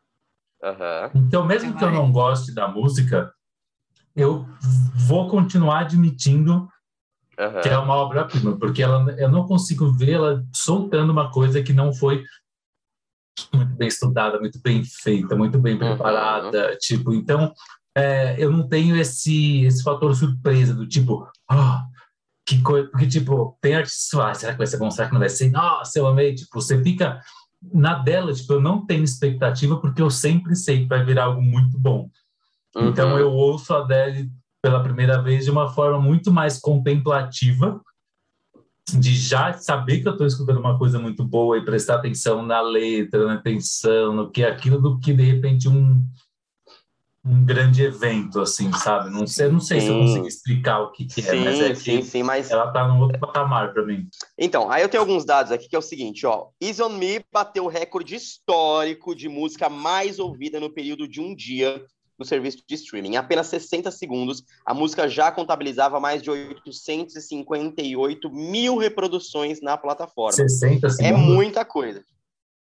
Aham. Então, mesmo Ela que eu não goste da música, eu vou continuar admitindo aham. que é uma obra-prima, porque ela, eu não consigo vê-la soltando uma coisa que não foi muito bem estudada, muito bem feita, muito bem preparada, tipo, então é, eu não tenho esse esse fator surpresa do tipo, ah, que coisa, porque tipo, tem artistas que falam, ah, será que vai ser bom, será que não vai ser? Nossa, eu amei, tipo, você fica na dela, tipo, eu não tenho expectativa porque eu sempre sei que vai virar algo muito bom. Então Uhum. eu ouço a Adele pela primeira vez de uma forma muito mais contemplativa, de já saber que eu estou escutando uma coisa muito boa e prestar atenção na letra, na atenção, no que é aquilo, do que de repente um, um grande evento, assim, sabe? Não sei, não sei se eu Sim. consigo explicar o que, que é, sim, mas é sim, sim, mas ela tá num outro patamar para mim. Então, aí eu tenho alguns dados aqui que é o seguinte, ó. Is On Me bateu o recorde histórico de música mais ouvida no período de um dia no serviço de streaming. Em apenas 60 segundos, a música já contabilizava mais de 858 mil reproduções na plataforma. 60 É segundos. muita coisa.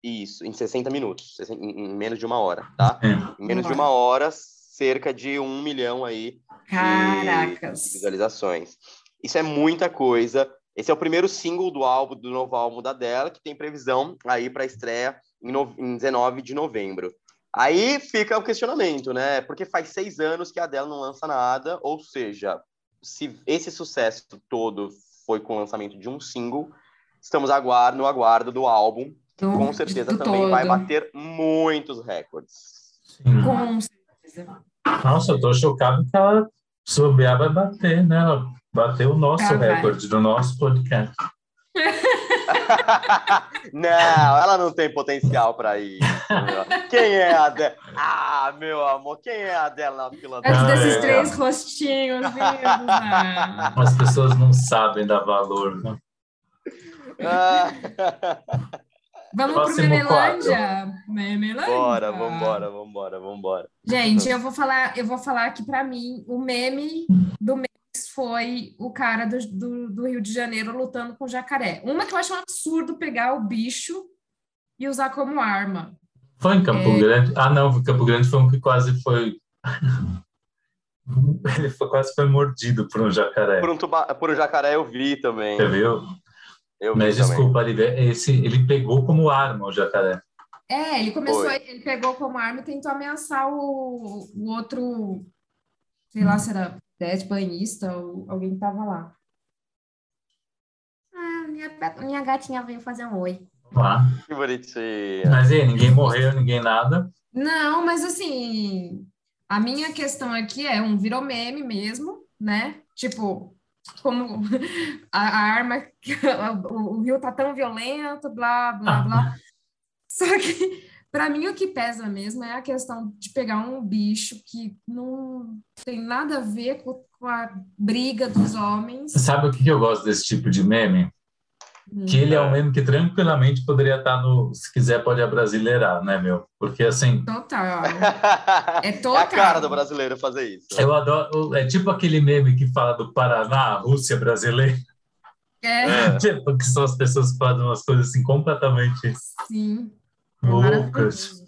Isso, em 60 minutos, em menos de uma hora, tá? É. Em menos de uma hora, cerca de um milhão aí de Caracas. visualizações. Isso é muita coisa. Esse é o primeiro single do álbum, do novo álbum da dela, que tem previsão aí para estreia em, no- em 19 de novembro. Aí fica o questionamento, né? Porque faz seis anos que a Adele não lança nada, ou seja, se esse sucesso todo foi com o lançamento de um single, estamos aguar- no aguardo do álbum, Do- com certeza também vai todo. bater muitos recordes. Sim. Com certeza. Nossa, eu tô chocado que ela souber vai bater, né? Ela bateu o nosso Ah, vai. recorde do nosso podcast. *laughs* *laughs* não, ela não tem potencial para isso. meu. Quem é a Adele? Ah, meu amor, quem é a Adele na fila Antes Ah, desses é. três rostinhos lindos, né? As pessoas não sabem dar valor, né? Ah, Vamos pro Próximo Memelândia? Memelândia. Bora, vambora, vambora, vambora. Gente, eu vou falar, eu vou falar que para mim o meme do mês foi o cara do, do, do Rio de Janeiro lutando com o jacaré. Uma que eu acho um absurdo pegar o bicho e usar como arma. Foi em Campo É. Grande? Ah, não, Campo Grande foi um que quase foi. *laughs* Ele foi, quase foi mordido por um jacaré. Por um, tuba... Por um jacaré eu vi também. Você viu? Eu vi Mas também. desculpa, Lívia, esse, ele pegou como arma o jacaré. É, ele começou, Foi. ele pegou como arma e tentou ameaçar o, o outro, sei lá se era pet, banhista ou alguém que tava lá. Ah, minha, minha gatinha veio fazer um oi. Lá. Que bonitinho. Mas e aí, ninguém morreu, ninguém nada. Não, mas assim, a minha questão aqui é um virou meme mesmo, né? Tipo, como a, a arma, *laughs* o, o rio tá tão violento, blá, blá, blá. Só que, para mim, o que pesa mesmo é a questão de pegar um bicho que não tem nada a ver com, com a briga dos homens. Sabe o que eu gosto desse tipo de meme? Que ele é um meme que tranquilamente poderia estar no. Se quiser, pode abrasileirar, né, meu? Porque assim, Total. *laughs* É É total. a cara do brasileiro fazer isso. eu adoro. É tipo aquele meme que fala do Paraná, Rússia brasileira. É, É. *laughs* Tipo, que são as pessoas que fazem umas coisas assim completamente sim. É.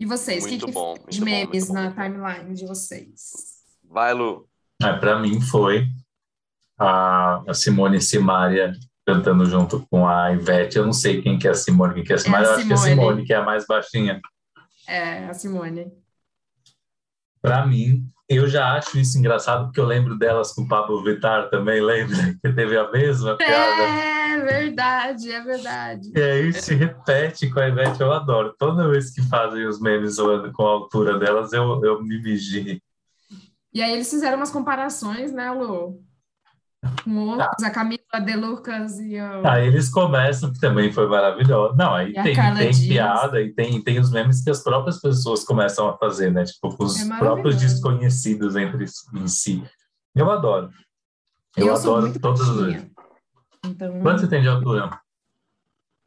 E vocês, o que, Muito que bom, de muito bom, memes muito bom, na muito bom. timeline de vocês? Vai, Lu. É, para mim foi a, a Simone Simaria cantando junto com a Ivete. Eu não sei quem que é a Simone, quem que é a Simaria. a eu acho que é a Simone. Simone, que é a mais baixinha. É, a Simone. Para mim, eu já acho isso engraçado porque eu lembro delas com o Pablo Vittar também, lembra? *laughs* Que teve a mesma piada. É verdade, é verdade. E aí se repete com a Ivete, eu adoro. Toda vez que fazem os memes com a altura delas, eu, eu me migi. E aí eles fizeram umas comparações, né, Lu? Com outros, a Camila De Lucas e o... Aí eles começam, que também foi maravilhoso. Não, aí E tem, tem Dias. piada e tem, tem os memes que as próprias pessoas começam a fazer, né? Tipo, com os É próprios desconhecidos entre si- em si. Eu adoro. Eu, Eu adoro todas as. Então, Quanto você tem de altura?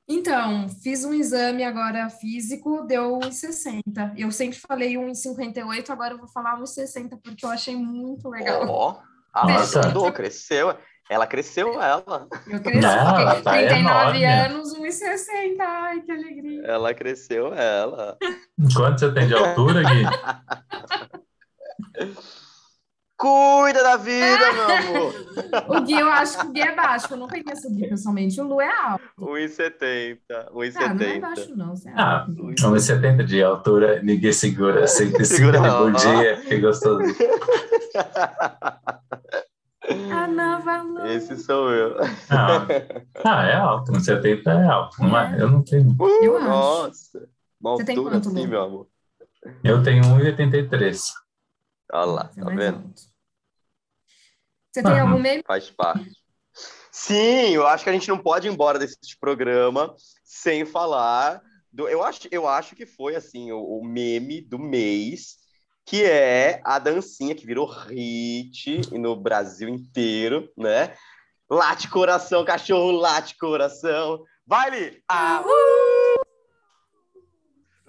então, fiz um exame agora físico, deu 1,60. Eu sempre falei 1,58, agora eu vou falar 1,60 porque eu achei muito legal. Ó, a Nossa. mudou, cresceu. Ela cresceu, ela. Eu cresci, Não, ela tá 39 enorme. anos, 1,60. Ai, que alegria. Ela cresceu, ela. Quanto você tem de altura, Gui? *laughs* Cuida da vida, meu *laughs* amor. O Gui, eu acho que o Gui é baixo. Eu não conheço o Gui pessoalmente. O Lu é alto. 1,70. Ah, não é 1,70. baixo, não. Você é Ah, alto. 1,70 de altura, ninguém segura. 105 Segura de bom dia, que gostoso. *laughs* A nova Lu. Esse sou eu. Ah, ah, é alto, 1,70 é alto, não é? Eu não tenho. Eu acho. Nossa. Uma Você tem quanto, assim, Lu? meu amor. Eu tenho 1,83. Olha lá, tá vendo? alto. Você tem algum meme? Faz parte. Sim, eu acho que a gente não pode ir embora desse programa sem falar do. Eu acho, eu acho que foi assim o, o meme do mês, que é a dancinha que virou hit no Brasil inteiro, né? Late coração, cachorro, late coração. Vai, Li! Ah,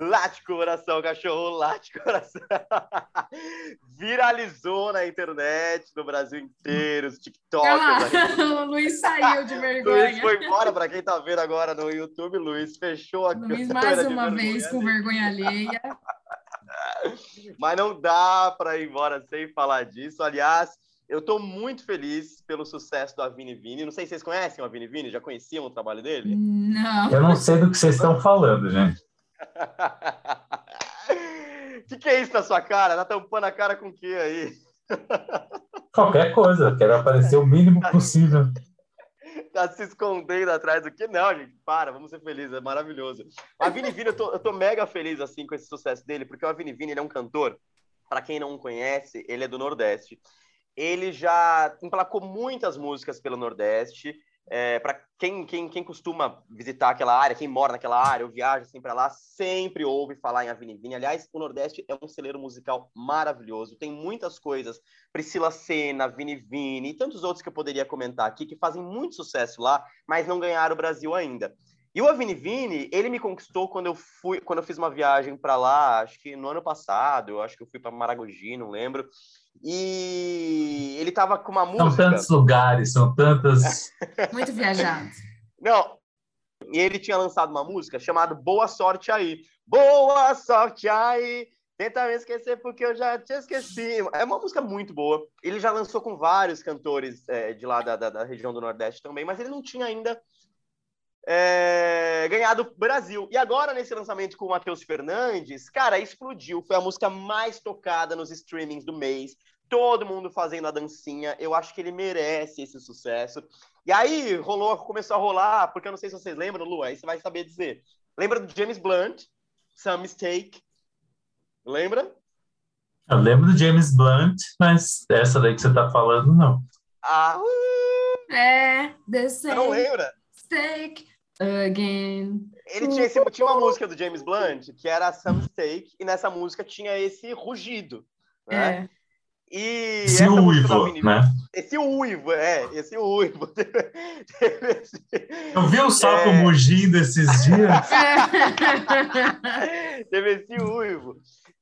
Late coração, cachorro, late coração. *laughs* Viralizou na internet, no Brasil inteiro, os TikTokers. *laughs* o Luiz saiu de *laughs* Luiz vergonha. foi embora, para quem tá vendo agora no YouTube, Luiz fechou a Luiz câmera mais uma vergonha vez com vergonha alheia. Mas não dá para ir embora sem falar disso. Aliás, eu tô muito feliz pelo sucesso do Avini Vini. Não sei se vocês conhecem o Avini Vini, já conheciam o trabalho dele? Não. Eu não sei do que vocês estão falando, gente. O *laughs* que, que é isso na sua cara? Tá tampando a cara com o que aí? *laughs* Qualquer coisa, quero aparecer o mínimo possível. *laughs* Tá se escondendo atrás do que? Não, gente, para, vamos ser felizes, é maravilhoso. O Avini Vini, eu tô, eu tô mega feliz assim com esse sucesso dele, porque o Avini Vini ele é um cantor, para quem não conhece, ele é do Nordeste. Ele já emplacou muitas músicas pelo Nordeste. É, para quem, quem, quem costuma visitar aquela área, quem mora naquela área, ou viaja assim para lá, sempre ouve falar em Avini Vini. Aliás, o Nordeste é um celeiro musical maravilhoso. Tem muitas coisas. Priscila Senna, Vini Vini e tantos outros que eu poderia comentar aqui que fazem muito sucesso lá, mas não ganharam o Brasil ainda. E o Avini Vini, ele me conquistou quando eu fui, quando eu fiz uma viagem para lá, acho que no ano passado, eu acho que eu fui para Maragogi, não lembro. E ele tava com uma São música. tantos lugares, são tantas. *laughs* Muito viajado. Não. E ele tinha lançado uma música chamada Boa Sorte Aí. Boa sorte aí. Tenta me esquecer porque eu já te esqueci. É uma música muito boa. Ele já lançou com vários cantores é, de lá da, da, da região do Nordeste também, mas ele não tinha ainda é, ganhado o Brasil. E agora, nesse lançamento com o Matheus Fernandes, cara, explodiu. Foi a música mais tocada nos streamings do mês. Todo mundo fazendo a dancinha. Eu acho que ele merece esse sucesso. E aí rolou, começou a rolar, porque eu não sei se vocês lembram, Lu, aí você vai saber dizer. Lembra do James Blunt? Some Mistake. Lembra? Eu lembro do James Blunt, mas essa daí que você tá falando, não. Ah, uh, É, the você não lembra? mistake again. Ele tinha, esse, tinha uma música do James Blunt que era Some Mistake, e nessa música tinha esse rugido. Né? É. E Esse essa música da uivo, Vini- né? Esse uivo, é, esse uivo. *laughs* Eu vi o sapo É. mugindo esses dias. *laughs* Teve esse uivo.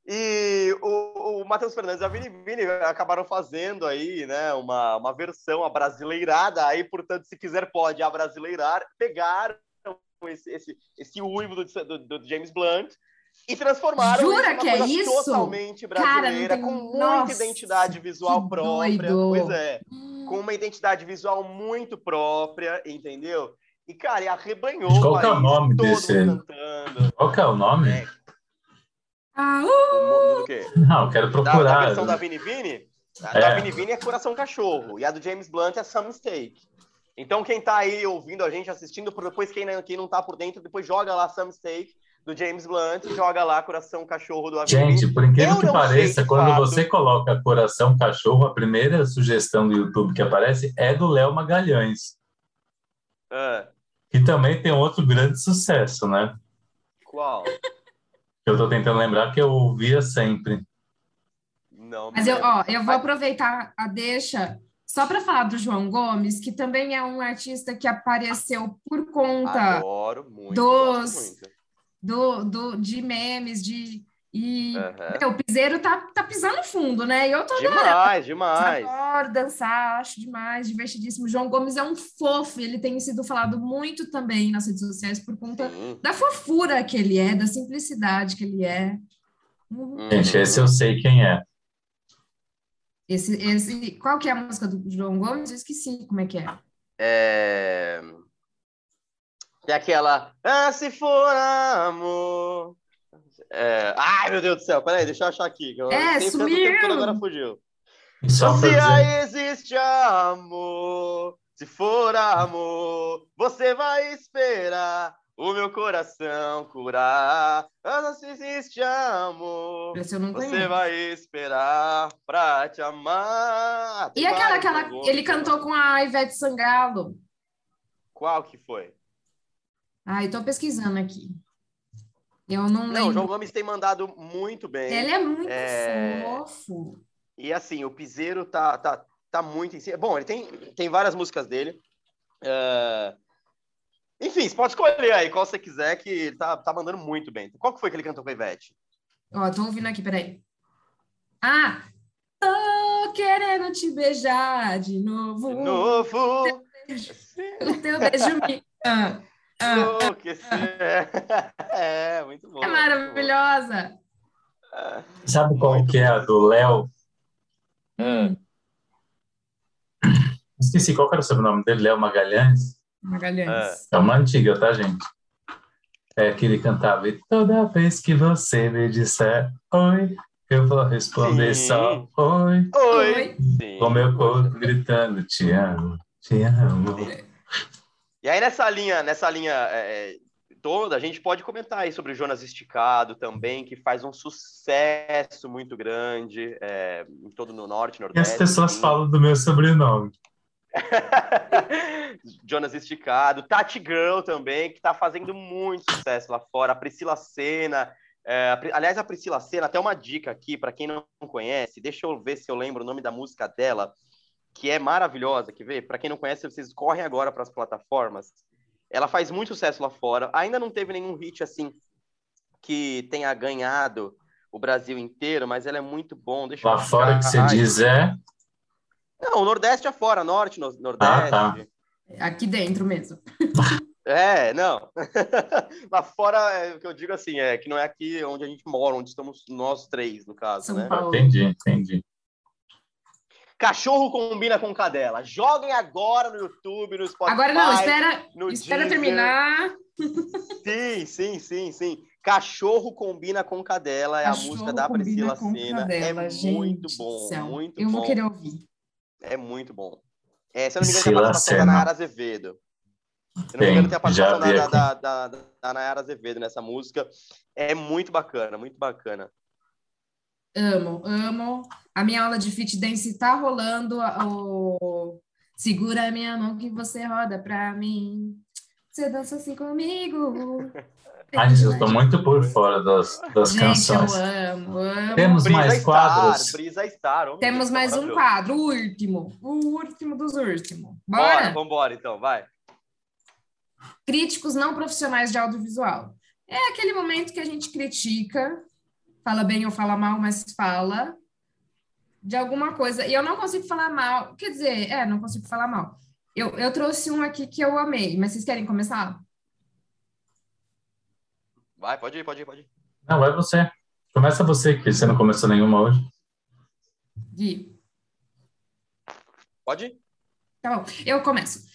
E o, o Matheus Fernandes e a Vini Vini acabaram fazendo aí, né, uma, uma versão abrasileirada, aí, portanto, se quiser pode abrasileirar, pegaram esse, esse, esse uivo do, do, do James Blunt e transformaram Jura isso numa que é coisa isso? totalmente Cara, brasileira, tem- com muita Nossa, identidade visual própria. doido. Pois é com uma identidade visual muito própria, entendeu? E, cara, e arrebanhou Mas qual o que é o nome desse- cantando. Qual que é o nome? É. Ah, uh, do quê? Não, eu quero Da, da procurar. versão da Vini Vini? A É. da Vini Vini é Coração Cachorro, e a do James Blunt é Some Mistake. Então, quem tá aí ouvindo a gente, assistindo, por depois quem não, quem não tá por dentro, depois joga lá Some Mistake do James Blunt joga lá Coração Cachorro do Avini Gente, por incrível Eu que pareça, quando fato. você coloca coração cachorro, a primeira sugestão do YouTube que aparece é do Léo Magalhães, Ah, que também tem outro grande sucesso, né? qual? Eu tô tentando lembrar que eu ouvia sempre. Não, Mas não eu, ó, eu vou aproveitar a deixa só para falar do João Gomes, que também é um artista que apareceu por conta Adoro muito. dos- muito. do, do, de memes, de. E Aham. meu, o piseiro tá, tá pisando fundo, né? E eu tô Demais, demais. Adoro dançar, acho demais, divertidíssimo. João Gomes é um fofo, ele tem sido falado muito também nas redes sociais por conta Sim. da fofura que ele é, da simplicidade que ele é. Uhum. Gente, Uhum. esse eu sei quem é. Esse, esse, qual que é a música do João Gomes? Eu esqueci como é que é. É... E aquela. Ah, se for amor. É... Ai, meu Deus do céu, peraí, deixa eu achar aqui. que Eu É, sumiu! tempo agora fugiu. Só Se aí existe amor, se for amor, você vai esperar o meu coração curar. Eu se existe amor. Eu Você vai esperar pra te amar. E aquela, aquela, pegou. ele cantou com a Ivete Sangalo. Qual que foi? Ai, tô pesquisando aqui. Eu não Não, o lembro. João Gomes tem mandado muito bem. Ele é muito É. fofo. E assim, o Piseiro tá, tá, tá muito em cima. Bom, ele tem, tem várias músicas dele. É, Enfim, você pode escolher aí qual você quiser, que ele tá, tá mandando muito bem. Qual que foi que ele cantou com a Ivete? Ó, tô ouvindo aqui, peraí. Ah! Tô querendo te beijar de novo. De novo! O teu beijo me. Ah, ah, enlouquecer. *laughs* É, muito bom. é maravilhosa. Sabe qual que é a do Léo? Hum, Esqueci qual que era o sobrenome dele, Léo Magalhães. Magalhães. É uma antiga, tá, gente? É que ele cantava, e toda vez que você me disser oi, eu vou responder Sim. só oi, Oi! Sim. com meu corpo gritando, te amo, te amo. E aí, nessa linha, nessa linha é, é, toda, a gente pode comentar aí sobre o Jonas Esticado também, que faz um sucesso muito grande é, em todo no norte, E as nordeste. pessoas sim. falam do meu sobrenome. *laughs* Jonas Esticado, Tati Girl também, que está fazendo muito sucesso lá fora. A Priscila Senna. é, aliás, a Priscila Senna, até uma dica aqui para quem não conhece, deixa eu ver se eu lembro o nome da música dela, que é maravilhosa. Quer ver? Para quem não conhece, vocês correm agora para as plataformas. Ela faz muito sucesso lá fora. Ainda não teve nenhum hit assim que tenha ganhado o Brasil inteiro, mas ela é muito bom. Deixa eu Lá fora que você diz é. Não, o Nordeste afora, Norte, no- Nordeste. Ah, tá. Aqui dentro mesmo. *laughs* É, não. *laughs* Lá fora, é, o que eu digo assim, é que não é aqui onde a gente mora, onde estamos nós três, no caso, São né? Paulo. Entendi, entendi. Cachorro combina com cadela. Joguem agora no YouTube, no Spotify. Agora não, espera, no espera terminar. Sim, sim, sim, sim. Cachorro combina com cadela é Cachorro a música da Priscila cadela, é gente muito bom, céu. muito Eu bom. vou querer ouvir. É muito bom. É, se eu não me engano, tem a participação da. Nayara Azevedo. Se eu não me engano, tem a participação da, da, da, da Nayara Azevedo nessa música. É muito bacana, muito bacana. Amo, amo. A minha aula de fit dance tá rolando. O... Segura a minha mão que você roda pra mim. Você dança assim comigo. *laughs* Ai, gente, eu tô muito por fora das, das Gente, canções. eu amo, amo. Temos Brisa mais quadros. Star. oh, Temos meu mais um quadro, o último. O último dos últimos. Bora, Bora? vambora então, vai. Críticos não profissionais de audiovisual. É aquele momento que a gente critica, fala bem ou fala mal, mas fala de alguma coisa. E eu não consigo falar mal. Quer dizer, é, não consigo falar mal. Eu, eu trouxe um aqui que eu amei, mas vocês querem começar? Vai, pode ir, pode ir, pode ir. Não, é você. Começa você, que você não começou nenhuma hoje. Gui. Pode ir? Tá bom, eu começo.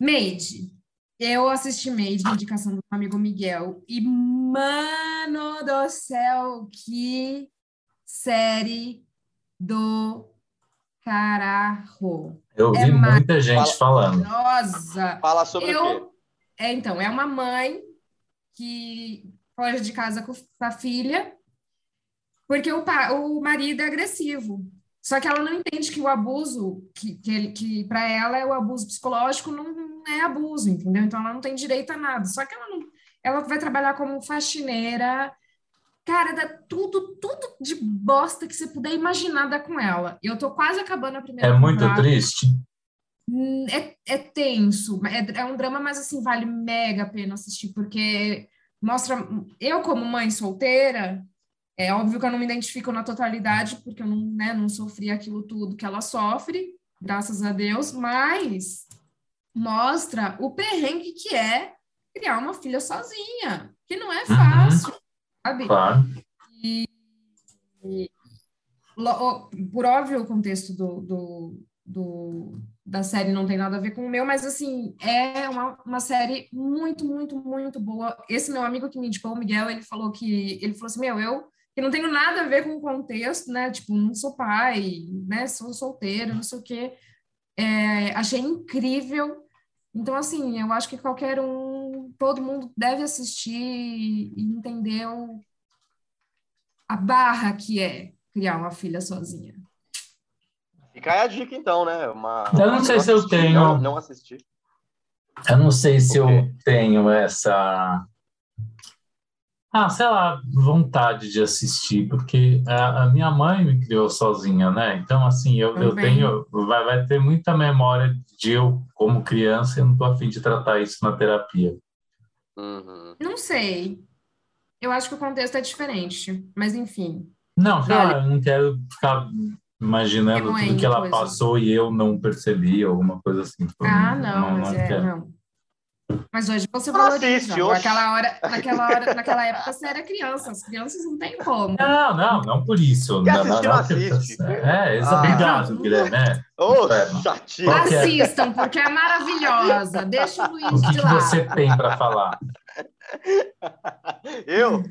Made. Eu assisti Made, indicação do meu amigo Miguel, e, mano do céu, que série do carajo. Eu ouvi É mais- muita gente falando. Nossa! Fala sobre o quê? Eu, é, então, é uma mãe que foge de casa com a filha porque o, o marido é agressivo. Só que ela não entende que o abuso, que, que, ele- que para ela é o abuso psicológico, não é abuso, entendeu? Então ela não tem direito a nada. Só que ela não, ela vai trabalhar como faxineira. Cara, dá tudo, tudo de bosta que você puder imaginar dá com ela. Eu tô quase acabando a primeira É muito temporada. triste. Hum, É, é tenso, é, é um drama, mas assim, vale mega a pena assistir, porque mostra. Eu, como mãe solteira, é óbvio que eu não me identifico na totalidade, porque eu não, né, não sofri aquilo tudo que ela sofre, graças a Deus, mas mostra o perrengue que é criar uma filha sozinha, que não é fácil, sabe? Claro. Lo- Por óbvio, o contexto do, do, do- da série não tem nada a ver com o meu, mas assim, é uma, uma série muito, muito, muito boa. Esse meu amigo que me indicou, o Miguel, ele falou que ele falou assim: Meu, eu que não tenho nada a ver com o contexto, né? Tipo, não sou pai, né? Sou solteiro, não sei o quê. É, achei incrível. Então, assim, eu acho que qualquer um, todo mundo deve assistir e entender o, a barra que é criar uma filha sozinha. Fica aí a dica, então, né? Uma, Eu não sei se eu assisti, tenho. Não, não assisti. Eu não sei se eu tenho essa. Ah, sei lá, vontade de assistir, porque a, a minha mãe me criou sozinha, né? Então, assim, eu, eu tenho. Vai, vai ter muita memória de eu, como criança, e eu não tô afim de tratar isso na terapia. Uhum. Não sei. Eu acho que o contexto é diferente, mas enfim. Não, lá, Olha- eu não quero ficar imaginando tudo Remoendo que ela coisa. passou e eu não percebi, alguma coisa assim. Tipo, Ah, não, mas é, quero. não. Mas hoje você Não valoriza. assiste. Naquela hora, naquela hora, naquela época você era criança. As crianças não tem como. Não, não, não por isso. Quer Não, assistir, não, não não, assiste. É, exa- Ah. obrigado, Guilherme. é. Ô, É. chatinho. Que é? Assistam, porque é maravilhosa. Deixa o Luiz O que, de que lado. você tem para falar? Eu?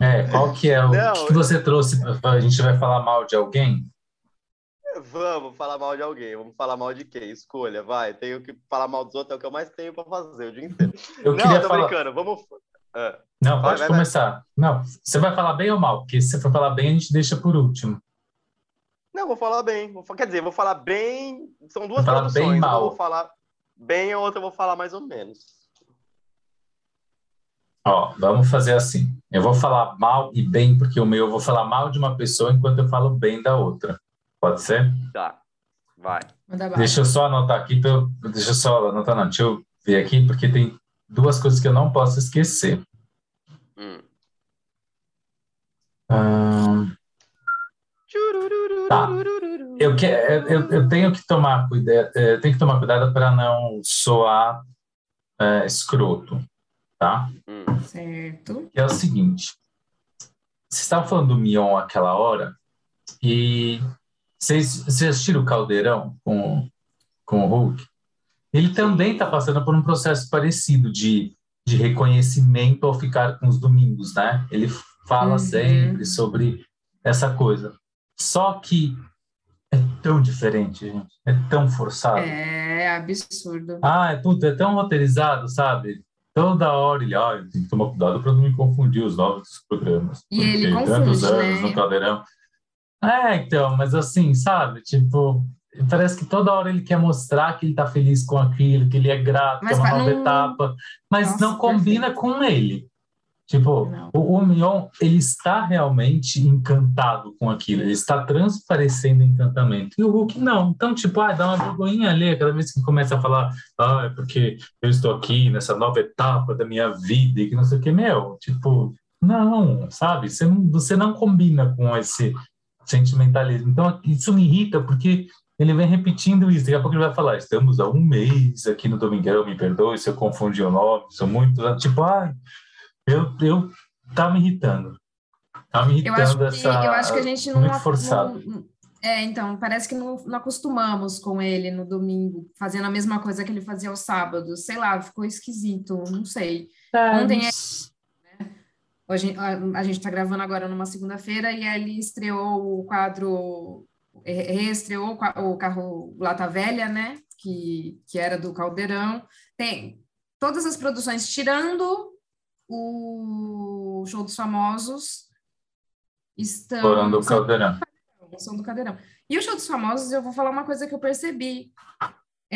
É, qual que é o Não, que, que você trouxe? A gente vai falar mal de alguém? Vamos falar mal de alguém. Vamos falar mal de quem? Escolha, vai. Tenho que falar mal dos outros, é o que eu mais tenho pra fazer o dia inteiro. Eu não, queria tô falar. brincando. Vamos. Ah, Não, Vai, pode vai, começar. Não, você vai falar bem ou mal? Porque se você for falar bem, a gente deixa por último. Não, vou falar bem. Vou Quer dizer, vou falar bem. São duas Vai falar bem traduções. mal. Uma vou falar bem a outra eu vou falar mais ou menos. Ó, vamos fazer assim. Eu vou falar mal e bem, porque o meu eu vou falar mal de uma pessoa enquanto eu falo bem da outra. Pode ser? Tá. Vai. Deixa eu só anotar aqui, eu- deixa eu só anotar, não, deixa eu ver aqui, porque tem duas coisas que eu não posso esquecer. Hum. Ahn, Tá. eu, que, eu, eu tenho que tomar cuidado, eu tenho que tomar cuidado para não soar é, escroto, tá? Hum. Certo. Que é o seguinte, vocês estavam falando do Mion aquela hora e vocês, vocês assistiram o Caldeirão com, com o Hulk? Ele também está passando por um processo parecido de, de reconhecimento ao ficar com os domingos, né? Ele fala Uhum. sempre sobre essa coisa. Só que é tão diferente, gente. É tão forçado. É absurdo. Ah, é, puta, é tão roteirizado, sabe? Toda hora ele, ah, eu tenho que tomar cuidado para não me confundir os novos programas. E ele confunde, tantos anos né? no caldeirão. É, então, mas assim, sabe? Tipo, parece que toda hora ele quer mostrar que ele tá feliz com aquilo, que ele é grato, Mas que é uma nova não- etapa, mas Nossa, não combina perfeito. com ele. Tipo, Não. o, o Mion, ele está realmente encantado com aquilo, ele está transparecendo encantamento. E o Hulk não. Então, tipo, ah, dá uma vergonhinha ali cada vez que começa a falar, ah, é porque eu estou aqui nessa nova etapa da minha vida e que não sei o que, meu, tipo, não, sabe? Você não, você não combina com esse sentimentalismo. Então, isso me irrita porque ele vem repetindo isso. Daqui a pouco ele vai falar, estamos há um mês aqui no Domingão, me perdoe se eu confundi o nome, sou muito... Tipo, ah, eu, eu tá me irritando. Tá me Eu irritando acho que, essa... eu acho que a gente não, muito forçado. não- É, então, parece que não, não acostumamos com ele no domingo, fazendo a mesma coisa que ele fazia aos sábados. Sei lá, ficou esquisito, não sei. É, Ontem não é- s- Hoje, a, a gente está gravando agora numa segunda-feira e ele estreou o quadro, re- reestreou o carro Lata Velha, né? Que, que era do Caldeirão. Tem todas as produções, tirando o Show dos Famosos, estão. São- Caldeirão. são do Cadeirão. E o Show dos Famosos, eu vou falar uma coisa que eu percebi.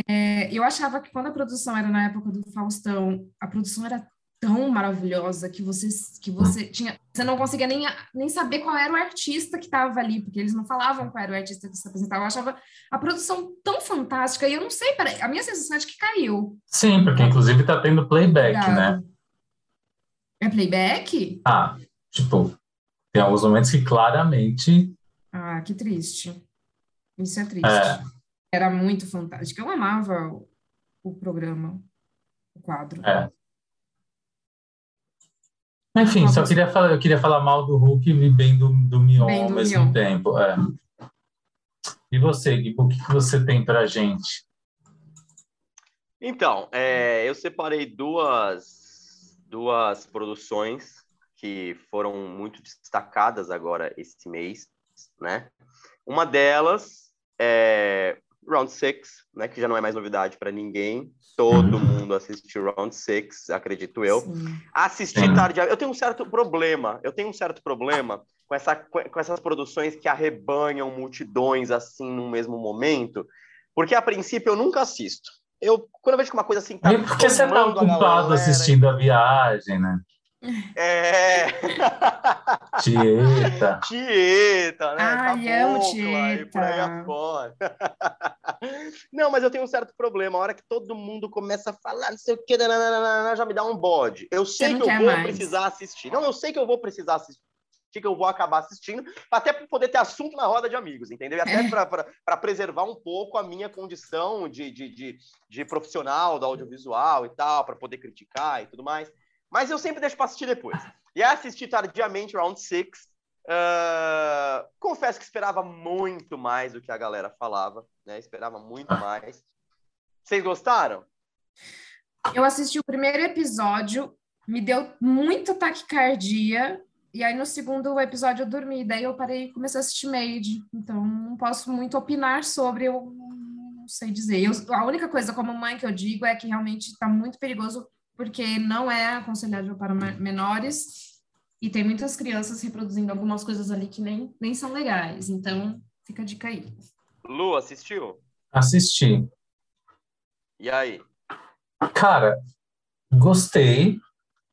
É, eu achava que quando a produção era na época do Faustão, a produção era tão maravilhosa que você, que você tinha, você não conseguia nem, nem saber qual era o artista que estava ali, porque eles não falavam qual era o artista que se apresentava. Eu achava a produção tão fantástica e eu não sei, peraí, a minha sensação é de que caiu. Sim, porque inclusive tá tendo playback, né? É playback? Ah, tipo, tem alguns momentos que claramente Ah, que triste. Isso é triste. é, Era muito fantástico. Eu amava o, o programa, o quadro. é. Enfim, só queria falar, eu queria falar mal do Hulk e bem do, do Mion Bem ao do mesmo Mion. tempo. É. E você, Gui, o que, que você tem pra gente? Então, é, eu separei duas, duas produções que foram muito destacadas agora esse mês, né? Uma delas é, Round Six, né? Que já não é mais novidade para ninguém. Todo mundo assistiu Round Six, acredito eu. Assisti tarde. Eu tenho um certo problema. Eu tenho um certo problema com, essa, com essas produções que arrebanham multidões assim no mesmo momento, porque a princípio eu nunca assisto. Eu quando eu vejo que uma coisa assim tá E porque você tá ocupado galera, assistindo a viagem, né? É. Tieta. *laughs* Tieta, né? Ai, Cabocla amo E por aí Tieta. afora. *laughs* Não, mas eu tenho um certo problema. A hora que todo mundo começa a falar, não sei o que, nananana, já me dá um bode. Eu sei que eu vou mais. precisar assistir. Não, eu sei que eu vou precisar assistir, que eu vou acabar assistindo, até para poder ter assunto na roda de amigos, entendeu? E até É. para preservar um pouco a minha condição de, de, de, de profissional do audiovisual e tal, para poder criticar e tudo mais. Mas eu sempre deixo para assistir depois. E assisti tardiamente Round Six. Ah, confesso que esperava muito mais do que a galera falava, né? Esperava muito mais. Vocês gostaram? Eu assisti o primeiro episódio, me deu muita taquicardia, e aí no segundo episódio eu dormi, daí eu parei e comecei a assistir Made. Então não posso muito opinar sobre, eu não sei dizer. Eu- a única coisa como mãe que eu digo é que realmente está muito perigoso, porque não é aconselhável para menores, e tem muitas crianças reproduzindo algumas coisas ali que nem, nem são legais. Então fica a dica aí. Lu, assistiu? Assisti. E aí? Cara, gostei,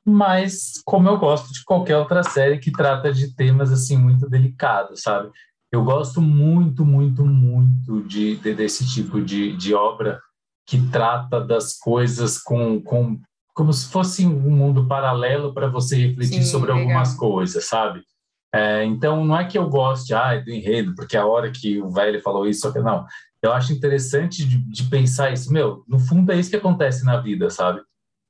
mas como eu gosto de qualquer outra série que trata de temas assim muito delicados, sabe? Eu gosto muito, muito, muito de, de- desse tipo de, de obra que trata das coisas com, com como se fosse um mundo paralelo para você refletir Sim, sobre legal. algumas coisas, sabe? É, então não é que eu goste ah, do enredo, porque a hora que o velho falou isso, não. Eu acho interessante de, de pensar isso. Meu, no fundo é isso que acontece na vida, sabe?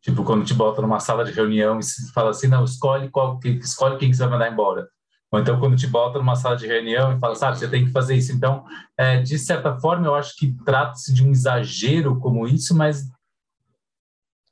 Tipo, quando te bota numa sala de reunião e fala assim, não, escolhe, qual, escolhe quem que você vai mandar embora. Ou então quando te bota numa sala de reunião e fala, sabe, você tem que fazer isso. Então, é, de certa forma, eu acho que trata-se de um exagero como isso, mas,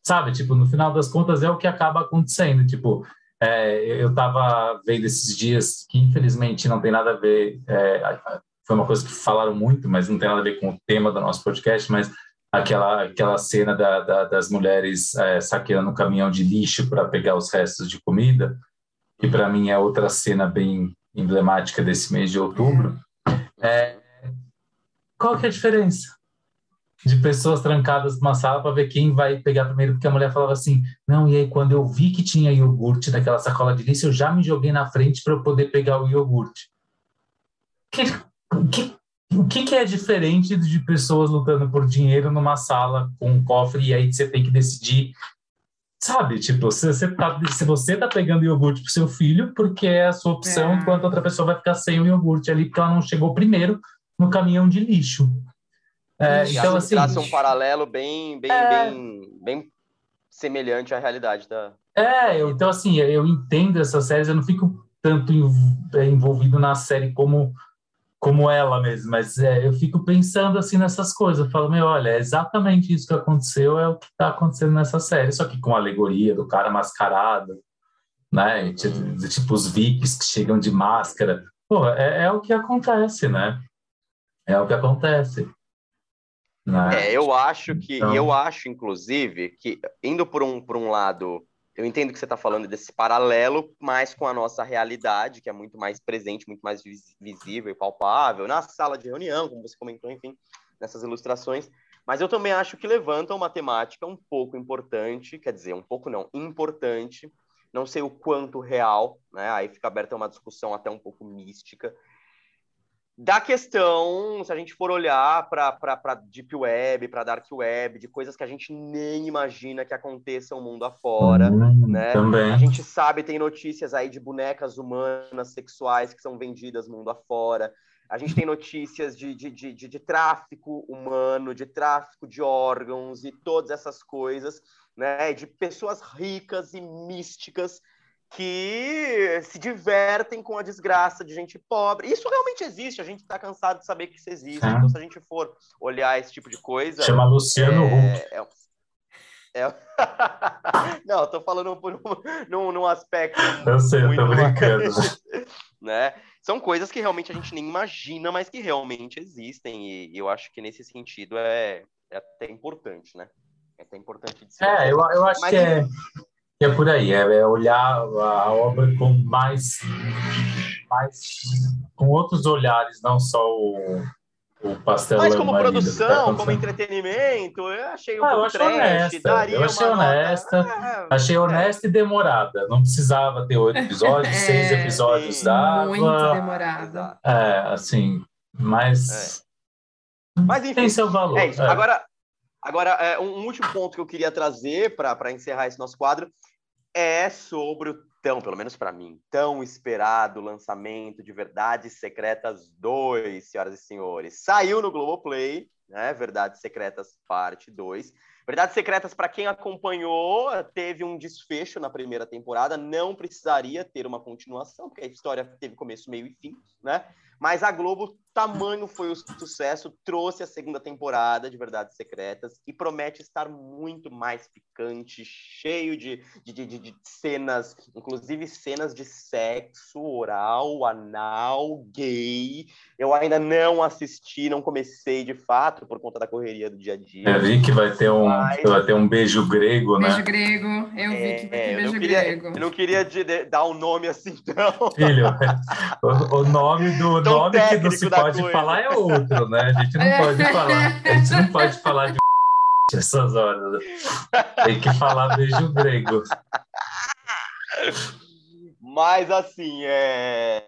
sabe, tipo, no final das contas é o que acaba acontecendo. Tipo, é, eu estava vendo esses dias que, infelizmente, não tem nada a ver, é, foi uma coisa que falaram muito, mas não tem nada a ver com o tema do nosso podcast, mas aquela, aquela cena da, da, das mulheres é, saqueando um caminhão de lixo para pegar os restos de comida, que para mim é outra cena bem emblemática desse mês de outubro. É, qual que é a diferença? De pessoas trancadas numa sala para ver quem vai pegar primeiro, porque a mulher falava assim: não, e aí quando eu vi que tinha iogurte naquela sacola de lixo, eu já me joguei na frente para eu poder pegar o iogurte. *laughs* Que, que, o que, que é diferente de pessoas lutando por dinheiro numa sala com um cofre e aí você tem que decidir Sabe, tipo, se você tá, se você tá pegando iogurte pro seu filho, porque é a sua opção, É. enquanto outra pessoa vai ficar sem o iogurte ali, porque ela não chegou primeiro no caminhão de lixo. É, então, assim, traça um paralelo bem, bem, É. bem, bem semelhante à realidade da. é, eu- então, assim, eu entendo essas séries, eu não fico tanto é, envolvido na série como como ela mesmo, mas é, eu fico pensando assim nessas coisas, eu falo, meu, olha, é exatamente isso que aconteceu, é o que está acontecendo nessa série, só que com a alegoria do cara mascarado, né, e tipo, tipo os VIPs que chegam de máscara, pô, é, é o que acontece, né, é o que acontece. Né? É, eu acho que, Então- eu acho, inclusive, que indo por um, por um lado, eu entendo que você está falando desse paralelo, mas com a nossa realidade, que é muito mais presente, muito mais vis- visível e palpável, na sala de reunião, como você comentou, enfim, nessas ilustrações. Mas eu também acho que levanta uma temática um pouco importante, quer dizer, um pouco não, importante, não sei o quanto real, né? Aí fica aberta uma discussão até um pouco mística, da questão, se a gente for olhar para Deep Web, para Dark Web, de coisas que a gente nem imagina que aconteçam mundo afora, Hum, né? Também. A gente sabe, tem notícias aí de bonecas humanas sexuais que são vendidas mundo afora. A gente tem notícias de, de, de, de, de tráfico humano, de tráfico de órgãos e todas essas coisas, né? De pessoas ricas e místicas que se divertem com a desgraça de gente pobre. Isso realmente existe, a gente está cansado de saber que isso existe. Sim. Então, se a gente for olhar esse tipo de coisa. Chama Luciano é, é, *laughs* é... *laughs* Não, tô falando por um, num, num aspecto Eu sei, eu tô muito brincando. *laughs* né? são coisas que realmente a gente nem imagina, mas que realmente existem. E eu acho que nesse sentido é, é até importante, né? É até importante de ser. É, eu, eu acho Mas, que é, é por aí, é, é olhar a obra com mais, mais com outros olhares, não só o, o pastel Mas é como uma vida, produção, tá como entretenimento, eu achei um Ah, eu achei trash, honesta, daria eu achei uma nota- honesta, É, Achei honesta e demorada. Não precisava ter oito episódios, *laughs* É, seis episódios sim. dava. Muito demorado. exato. É, assim, mas Mas enfim, tem seu valor. É isso. é. Agora, agora é, um último ponto que eu queria trazer para encerrar esse nosso quadro é sobre o tão, pelo menos para mim, tão esperado lançamento de Verdades Secretas 2, senhoras e senhores. Saiu no Globoplay, né? Verdades Secretas Parte 2. Verdades Secretas, para quem acompanhou, teve um desfecho na primeira temporada, não precisaria ter uma continuação, porque a história teve começo, meio e fim, né? Mas a Globo, tamanho foi o sucesso, trouxe a segunda temporada de Verdades Secretas e promete estar muito mais picante, cheio de, de, de, de cenas, inclusive cenas de sexo oral, anal, gay. Eu ainda não assisti, não comecei de fato, por conta da correria do dia a dia. Eu vi que vai ter um, Mas- vai ter um beijo grego, né? Beijo grego. Eu vi que vai ter É, eu, beijo não queria, grego. eu não queria de- de- dar um nome assim, não. Filho, *laughs* o, o nome do Tão nome que não se pode coisa. falar é outro, né? A gente não É. pode falar. A gente não pode falar de *laughs* essas horas. Tem que falar beijo grego. Mas assim, é...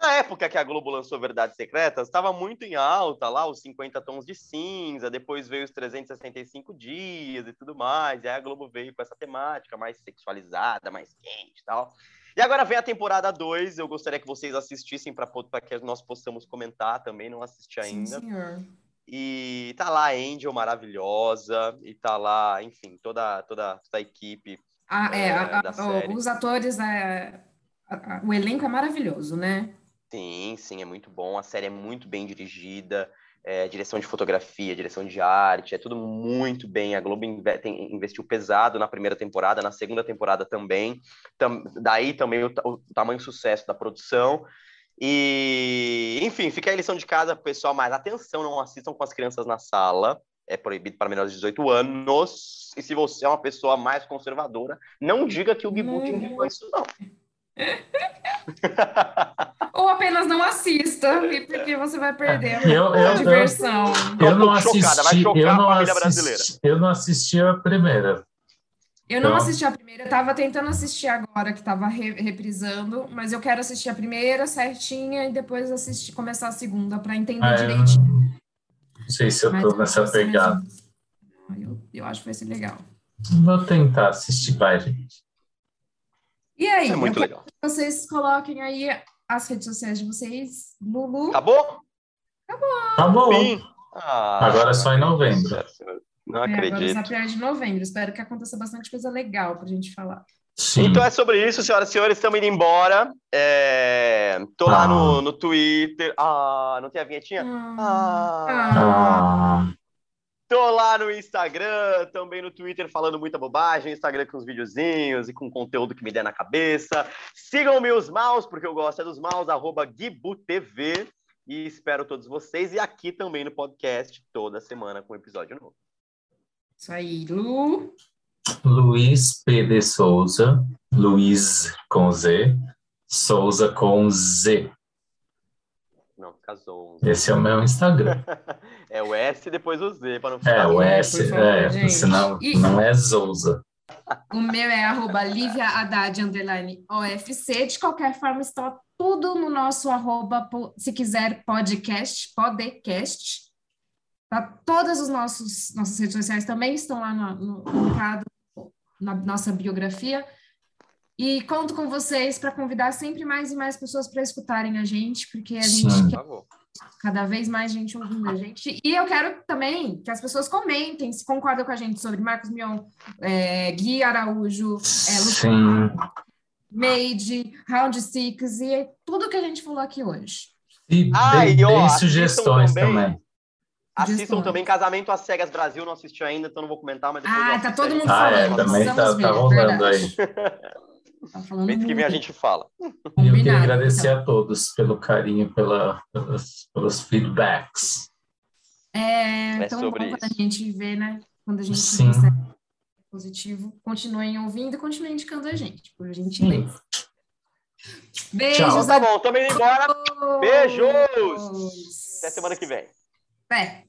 na época que a Globo lançou Verdades Secretas, estava muito em alta lá os 50 tons de cinza, depois veio os 365 dias e tudo mais. E aí a Globo veio com essa temática mais sexualizada, mais quente e tal. E agora vem a temporada 2. Eu gostaria que vocês assistissem para que nós possamos comentar também. Não assisti Sim, ainda. senhor. E tá lá a Angel maravilhosa, e tá lá, enfim, toda, toda, toda a equipe. Ah, é, É, a- da série. os atores, é, a- o elenco é maravilhoso, né? Sim, sim, é muito bom. A série é muito bem dirigida, é, direção de fotografia, direção de arte, é tudo muito bem. A Globo investiu pesado na primeira temporada, na segunda temporada também. Tam- daí também o, o tamanho sucesso da produção. E, enfim, fica a lição de casa pro pessoal, mas atenção, não assistam com as crianças na sala. É proibido para menores de 18 anos. E se você é uma pessoa mais conservadora, não diga que o Bibu te indicou isso, não. Ou apenas não assista, e- porque você vai perder Eu- a eu- diversão. Eu não chocada, assisti, eu a não família brasileira. assisti, eu não assisti a primeira. Eu não Então- assisti a primeira, eu tava tentando assistir agora, que tava re- reprisando, mas eu quero assistir a primeira certinha e depois assistir, começar a segunda para entender Ah, eu direitinho. Não sei se eu Mas tô eu nessa pegada. Eu, eu acho que vai ser legal. Vou tentar assistir, vai, gente. E aí, É muito legal. que vocês coloquem aí as redes sociais de vocês, Lulu. Acabou? Tá bom. Fim. Ah, Agora é só em novembro. Não É, agora acredito. só pior de novembro. Espero que aconteça bastante coisa legal pra gente falar. Sim. Então é sobre isso, senhoras e senhores. Estamos indo embora. É... Tô lá Ah. no, no Twitter. Ah, não tem a vinhetinha? Ah. Ah, Tô lá no Instagram, também no Twitter falando muita bobagem. Instagram com os videozinhos e com conteúdo que me der na cabeça. Sigam-me os maus, porque eu gosto é dos maus, arroba GuibuTV. E espero todos vocês. E aqui também no podcast, toda semana com um episódio novo. Isso aí, Lu. Luiz P. de Souza. Luiz com Z. Souza com Z. Casou. Esse é o meu Instagram. *laughs* É o S e depois o Z, para não É, ficar. o É, S, por favor, é, gente. senão E- não é Souza. O meu é arroba Lívia Haddad, underline OFC. De qualquer forma, está tudo no nosso arroba, se quiser, podcast, podcast. Tá? Todas as nossos, nossas redes sociais também estão lá no, no linkado na nossa biografia. E conto com vocês para convidar sempre mais e mais pessoas para escutarem a gente, porque a gente Sim. quer cada vez mais gente ouvindo a gente. E eu quero também que as pessoas comentem se concordam com a gente sobre Marcos Mion, é, Gui Araújo, é, Lu- Sim. Made, Round Six e tudo que a gente falou aqui hoje. E dei, ó, dei assistam sugestões também. também. Assistam também Casamento às Cegas Brasil, não assisti ainda, então não vou comentar, mas depois eu Ah, tá todo aí. mundo Ah, é, falando, também tá, tá rolando verdade. aí. *laughs* Tá falando Mês que vem a gente fala. E eu queria Combinado, agradecer então. a todos pelo carinho, pela, pelas, pelos feedbacks. É, É tão sobre bom quando a isso. gente vê, né? Quando a gente Sim. recebe positivo. Continuem ouvindo e continuem indicando a gente, por gentileza. Beijos Então tá bom, também indo embora. Beijos! Até semana que vem. Até.